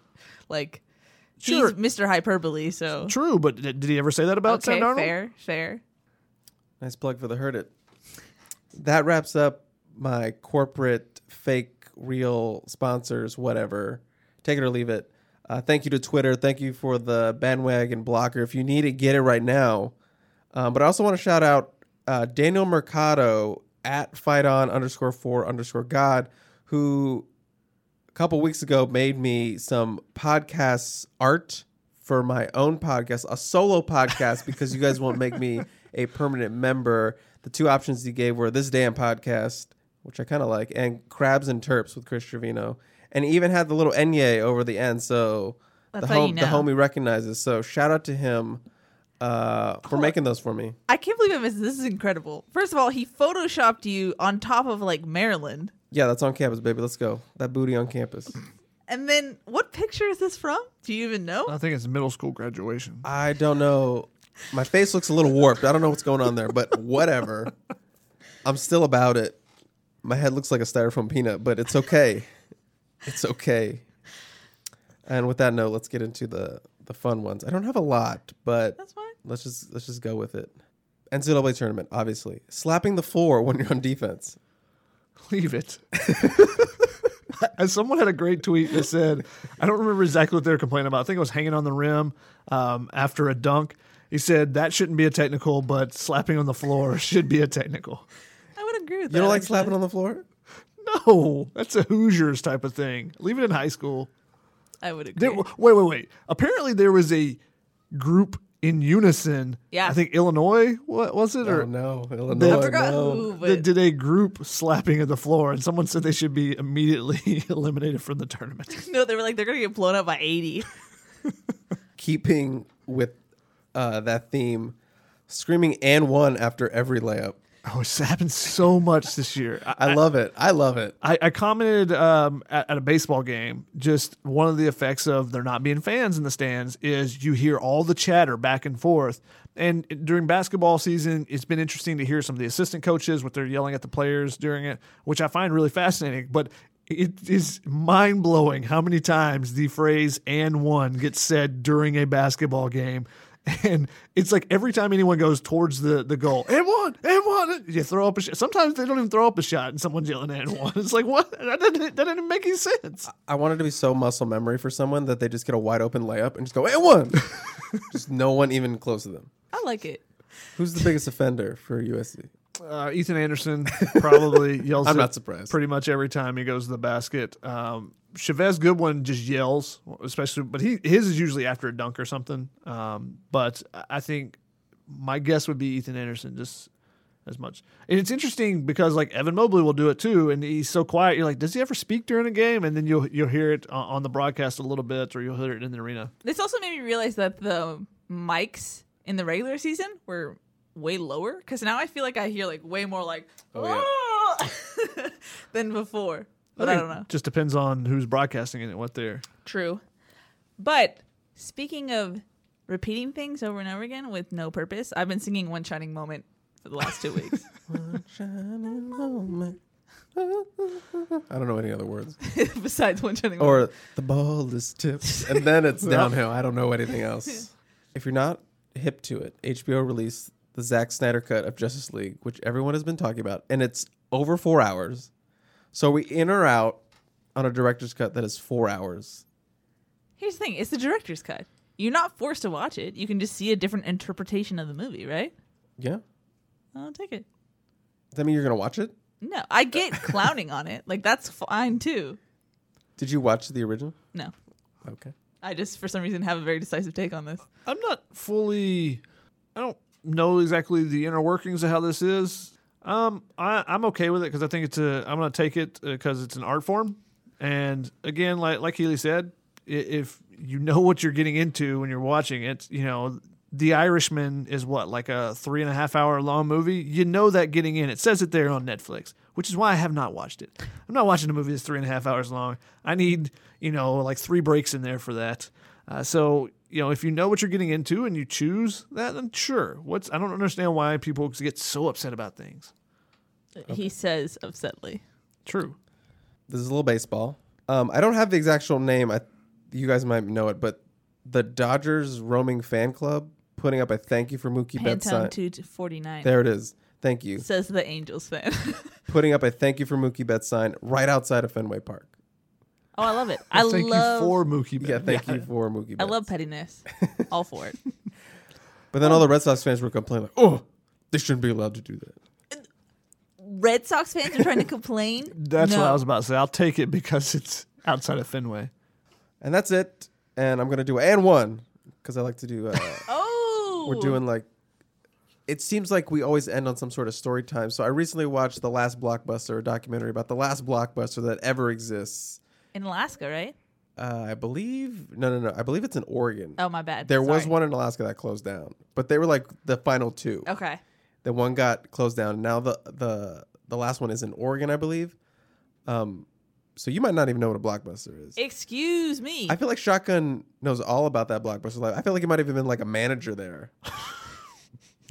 like. Sure. He's Mr. Hyperbole, so True, but did, did he ever say that about okay, Sam Darnold? fair, fair. Nice plug for the Heard It. That wraps up my corporate fake real sponsors, whatever. Take it or leave it. Uh, thank you to Twitter. Thank you for the bandwagon blocker. If you need it, get it right now. Um, but I also want to shout out uh, Daniel Mercado at fight on underscore four underscore God, who a couple weeks ago made me some podcast art for my own podcast, a solo podcast, because you guys won't make me a permanent member. The two options he gave were this damn podcast, which I kind of like, and Crabs and Terps with Chris Trevino, and he even had the little enye over the end, so That's the, how hom- you the homie recognizes. So shout out to him. uh, for making those for me. I can't believe I missed this. This is incredible. First of all, he photoshopped you on top of like Maryland. Yeah, that's on campus, baby. Let's go. That booty on campus. And then what picture is this from? Do you even know? I think it's middle school graduation. I don't know. My face looks a little warped. I don't know what's going on there, but whatever. I'm still about it. My head looks like a styrofoam peanut, but it's okay. It's okay. And with that note, let's get into the the fun ones. I don't have a lot, but That's fine. let's just let's just go with it. NCAA tournament, obviously. Slapping the floor when you're on defense. Leave it. As someone had a great tweet that said, I don't remember exactly what they were complaining about. I think it was hanging on the rim um, after a dunk. He said that shouldn't be a technical, but slapping on the floor should be a technical. I would agree with that. You don't like actually. slapping on the floor? No, that's a Hoosiers type of thing. Leave it in high school. I would agree. There, wait, wait, wait. Apparently, there was a group in unison. Yeah. I think Illinois. What was it? Oh Or no, Illinois. I forgot no. who, they but did a group slapping at the floor, and someone said they should be immediately eliminated from the tournament. no, they were like they're gonna get blown up by eighty. keeping with uh, that theme, screaming and one after every layup. Oh, it's happened so much this year. I, I love it. I love it. I, I commented um, at, at a baseball game. Just one of the effects of there not being fans in the stands is you hear all the chatter back and forth. And during basketball season, it's been interesting to hear some of the assistant coaches what they're yelling at the players during it, which I find really fascinating. But it is mind blowing how many times the phrase "and one" gets said during a basketball game. And it's like every time anyone goes towards the, the goal, and one, and one, you throw up a shot. Sometimes they don't even throw up a shot, and someone's yelling and one. It's like what? That didn't, that didn't make any sense. I wanted to be so muscle memory for someone that they just get a wide open layup and just go and one. just no one even close to them. I like it. Who's the biggest offender for USC? Uh, Ethan Anderson probably yells. I'm not surprised. Pretty much every time he goes to the basket. Um, Chavez Goodwin just yells, especially, but he his is usually after a dunk or something. Um, but I think my guess would be Ethan Anderson just as much. And it's interesting because like Evan Mobley will do it too, and he's so quiet. You're like, does he ever speak during a game? And then you'll you'll hear it on, on the broadcast a little bit, or you'll hear it in the arena. This also made me realize that the mics in the regular season were way lower because now I feel like I hear like way more like Oh, than before. But I, think don't know. it Just depends on who's broadcasting it and what they're. True. But speaking of repeating things over and over again with no purpose, I've been singing One Shining Moment for the last two weeks. I don't know any other words. Besides One Shining Moment. Or the ball is tipped, and then it's downhill. I don't know anything else. If you're not hip to it, HBO released the Zack Snyder cut of Justice League, which everyone has been talking about, and it's over four hours. So we in or out on a director's cut that is four hours. Here's the thing it's the director's cut. You're not forced to watch it. You can just see a different interpretation of the movie, right? Yeah. I'll take it. Does that mean you're gonna watch it? No, I get clowning on it. Like, that's fine too. Did you watch the original? No. Okay. I just, for some reason, have a very decisive take on this. I'm not fully. I don't know exactly the inner workings of how this is. Um, I, I'm okay with it because I think it's a. I'm to take it because it's an art form, and again, like like Healy said, if you know what you're getting into when you're watching it, you know. The Irishman is what, like a three and a half hour long movie? You know that getting in. It says it there on Netflix, which is why I have not watched it. I'm not watching a movie that's three and a half hours long. I need, you know, like three breaks in there for that. Uh, so you know, if you know what you're getting into and you choose that, then sure. What's I don't understand why people get so upset about things. He says upsetly. True. This is a little baseball. Um, I don't have the exact name. I, you guys might know it, but the Dodgers roaming fan club putting up a thank you for Mookie Betts sign. Pantone 2 to 49. There it is. Thank you. Says the Angels fan. Putting up a thank you for Mookie Betts sign right outside of Fenway Park. Oh, I love it. I Thank love you for Mookie. Yeah, Betts. thank you for Mookie Betts. I love pettiness. All for it. But then all the Red Sox fans were complaining, like, oh, they shouldn't be allowed to do that. Red Sox fans are trying to complain. That's what No. I was about to say. I'll take it because it's outside of Fenway. And that's it. And I'm going to do and one because I like to do, uh, Oh, we're doing like, it seems like we always end on some sort of story time. So I recently watched The Last Blockbuster, a documentary about the last blockbuster that ever exists. In Alaska, right? Uh, I believe no, no, no. I believe it's in Oregon. Oh, my bad. There was one in Alaska that closed down, but they were like the final two. Okay. The one got closed down. Now the the the last one is in Oregon, I believe. Um, so you might not even know what a blockbuster is. Excuse me. I feel like Shotgun knows all about that blockbuster. Like, I feel like he might have even been like a manager there.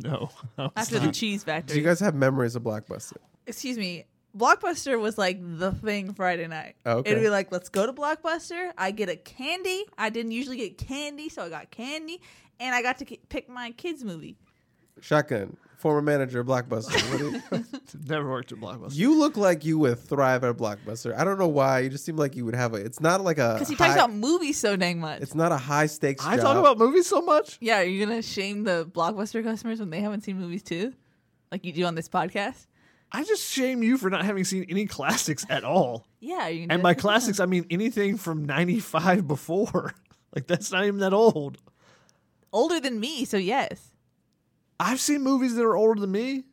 No. After the cheese factory. Do factory. you guys have memories of Blockbuster? Excuse me. Blockbuster was like the thing Friday night. Oh, okay. It'd be like, let's go to Blockbuster. I get a candy. I didn't usually get candy, so I got candy, and I got to ki- pick my kids' movie. Shotgun, former manager of Blockbuster. What do you, Never worked at Blockbuster. you look like you would thrive at Blockbuster. I don't know why. You just seem like you would have a. It's not like a. Because he high- talks about movies so dang much. It's not a high stakes. I job. talk about movies so much. yeah, are you gonna shame the Blockbuster customers when they haven't seen movies too, like you do on this podcast? I just shame you for not having seen any classics at all. Yeah, you And do by classics, I mean anything from 95 before. Like, that's not even that old. older than me, so yes. I've seen movies that are older than me.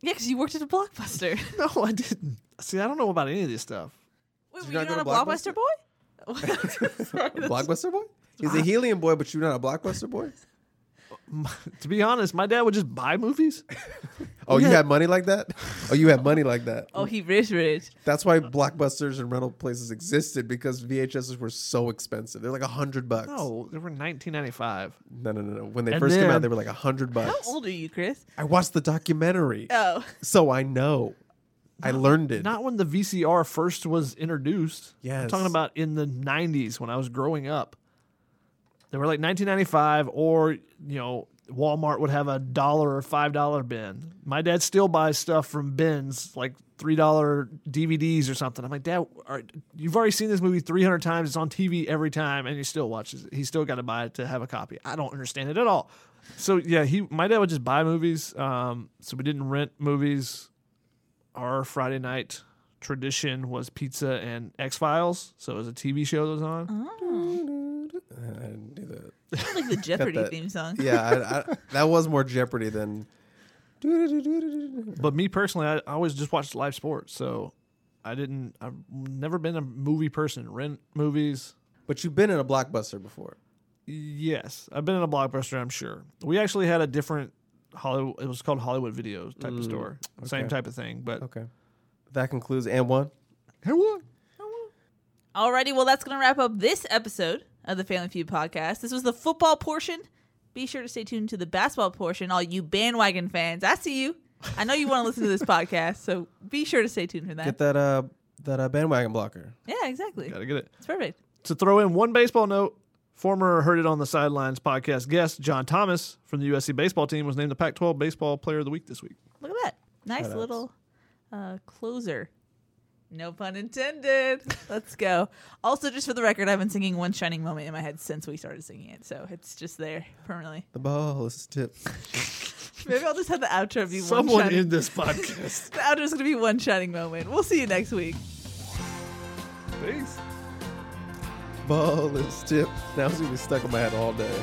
Yeah, because you worked at a Blockbuster. No, I didn't. See, I don't know about any of this stuff. Wait, Did were you you not not a go to Blockbuster, boy? Blockbuster boy. He's a helium boy, but you're not a Blockbuster boy. To be honest, my dad would just buy movies. Oh, you had money like that. Oh, you had money like that. oh, he rich, rich. That's why blockbusters and rental places existed because VHSs were so expensive. They're like a hundred bucks. No, they were 1995. no, no, no, no. When they And first came out, they were like a hundred How bucks. old are you, Chris? I watched the documentary, Oh, so I know. I learned it. Not when the VCR first was introduced. Yeah. I'm Yes. talking about in the 90s when I was growing up. They were like 1995, or, you know, Walmart would have a dollar or five dollar bin. My dad still buys stuff from bins, like three dollar DVDs or something. I'm like, Dad, are, you've already seen this movie 300 times. It's on TV every time, and he still watches it. He still got to buy it to have a copy. I don't understand it at all. So yeah, he my dad would just buy movies. Um, so we didn't rent movies. Our Friday night tradition was pizza and X Files. So it was a TV show that was on. I didn't do that. sounds like the Jeopardy that. theme song. Yeah, I, I, that was more Jeopardy than. But me personally, I, I always just watched live sports. So I didn't. I've never been a movie person. Rent movies. But you've been in a blockbuster before. Yes, I've been in a blockbuster. I'm sure. We actually had a different Hollywood. It was called Hollywood Videos type of mm, store. Same type of thing. But Okay. That concludes and one. And one. Alrighty, well, that's going to wrap up this episode of the Family Feud podcast. This was the football portion. Be sure to stay tuned to the basketball portion, all you bandwagon fans. I see you. I know you want to listen to this podcast, so be sure to stay tuned for that. Get that uh that uh, bandwagon blocker. yeah, exactly. Gotta get it. It's perfect. To throw in one baseball note, former Heard It on the Sidelines podcast guest John Thomas from the USC baseball team was named the Pac-12 Baseball Player of the Week this week. Look at that. Nice Shoutouts. little uh, closer. No pun intended. Let's go. Also, just for the record, I've been singing One Shining Moment in my head since we started singing it, so it's just there permanently. The ball is tipped. Maybe I'll just have the outro be One Someone Shining in this podcast. The outro's going to be One Shining Moment. We'll see you next week. Peace. Ball is tipped. Now it's gonna be stuck in my head all day.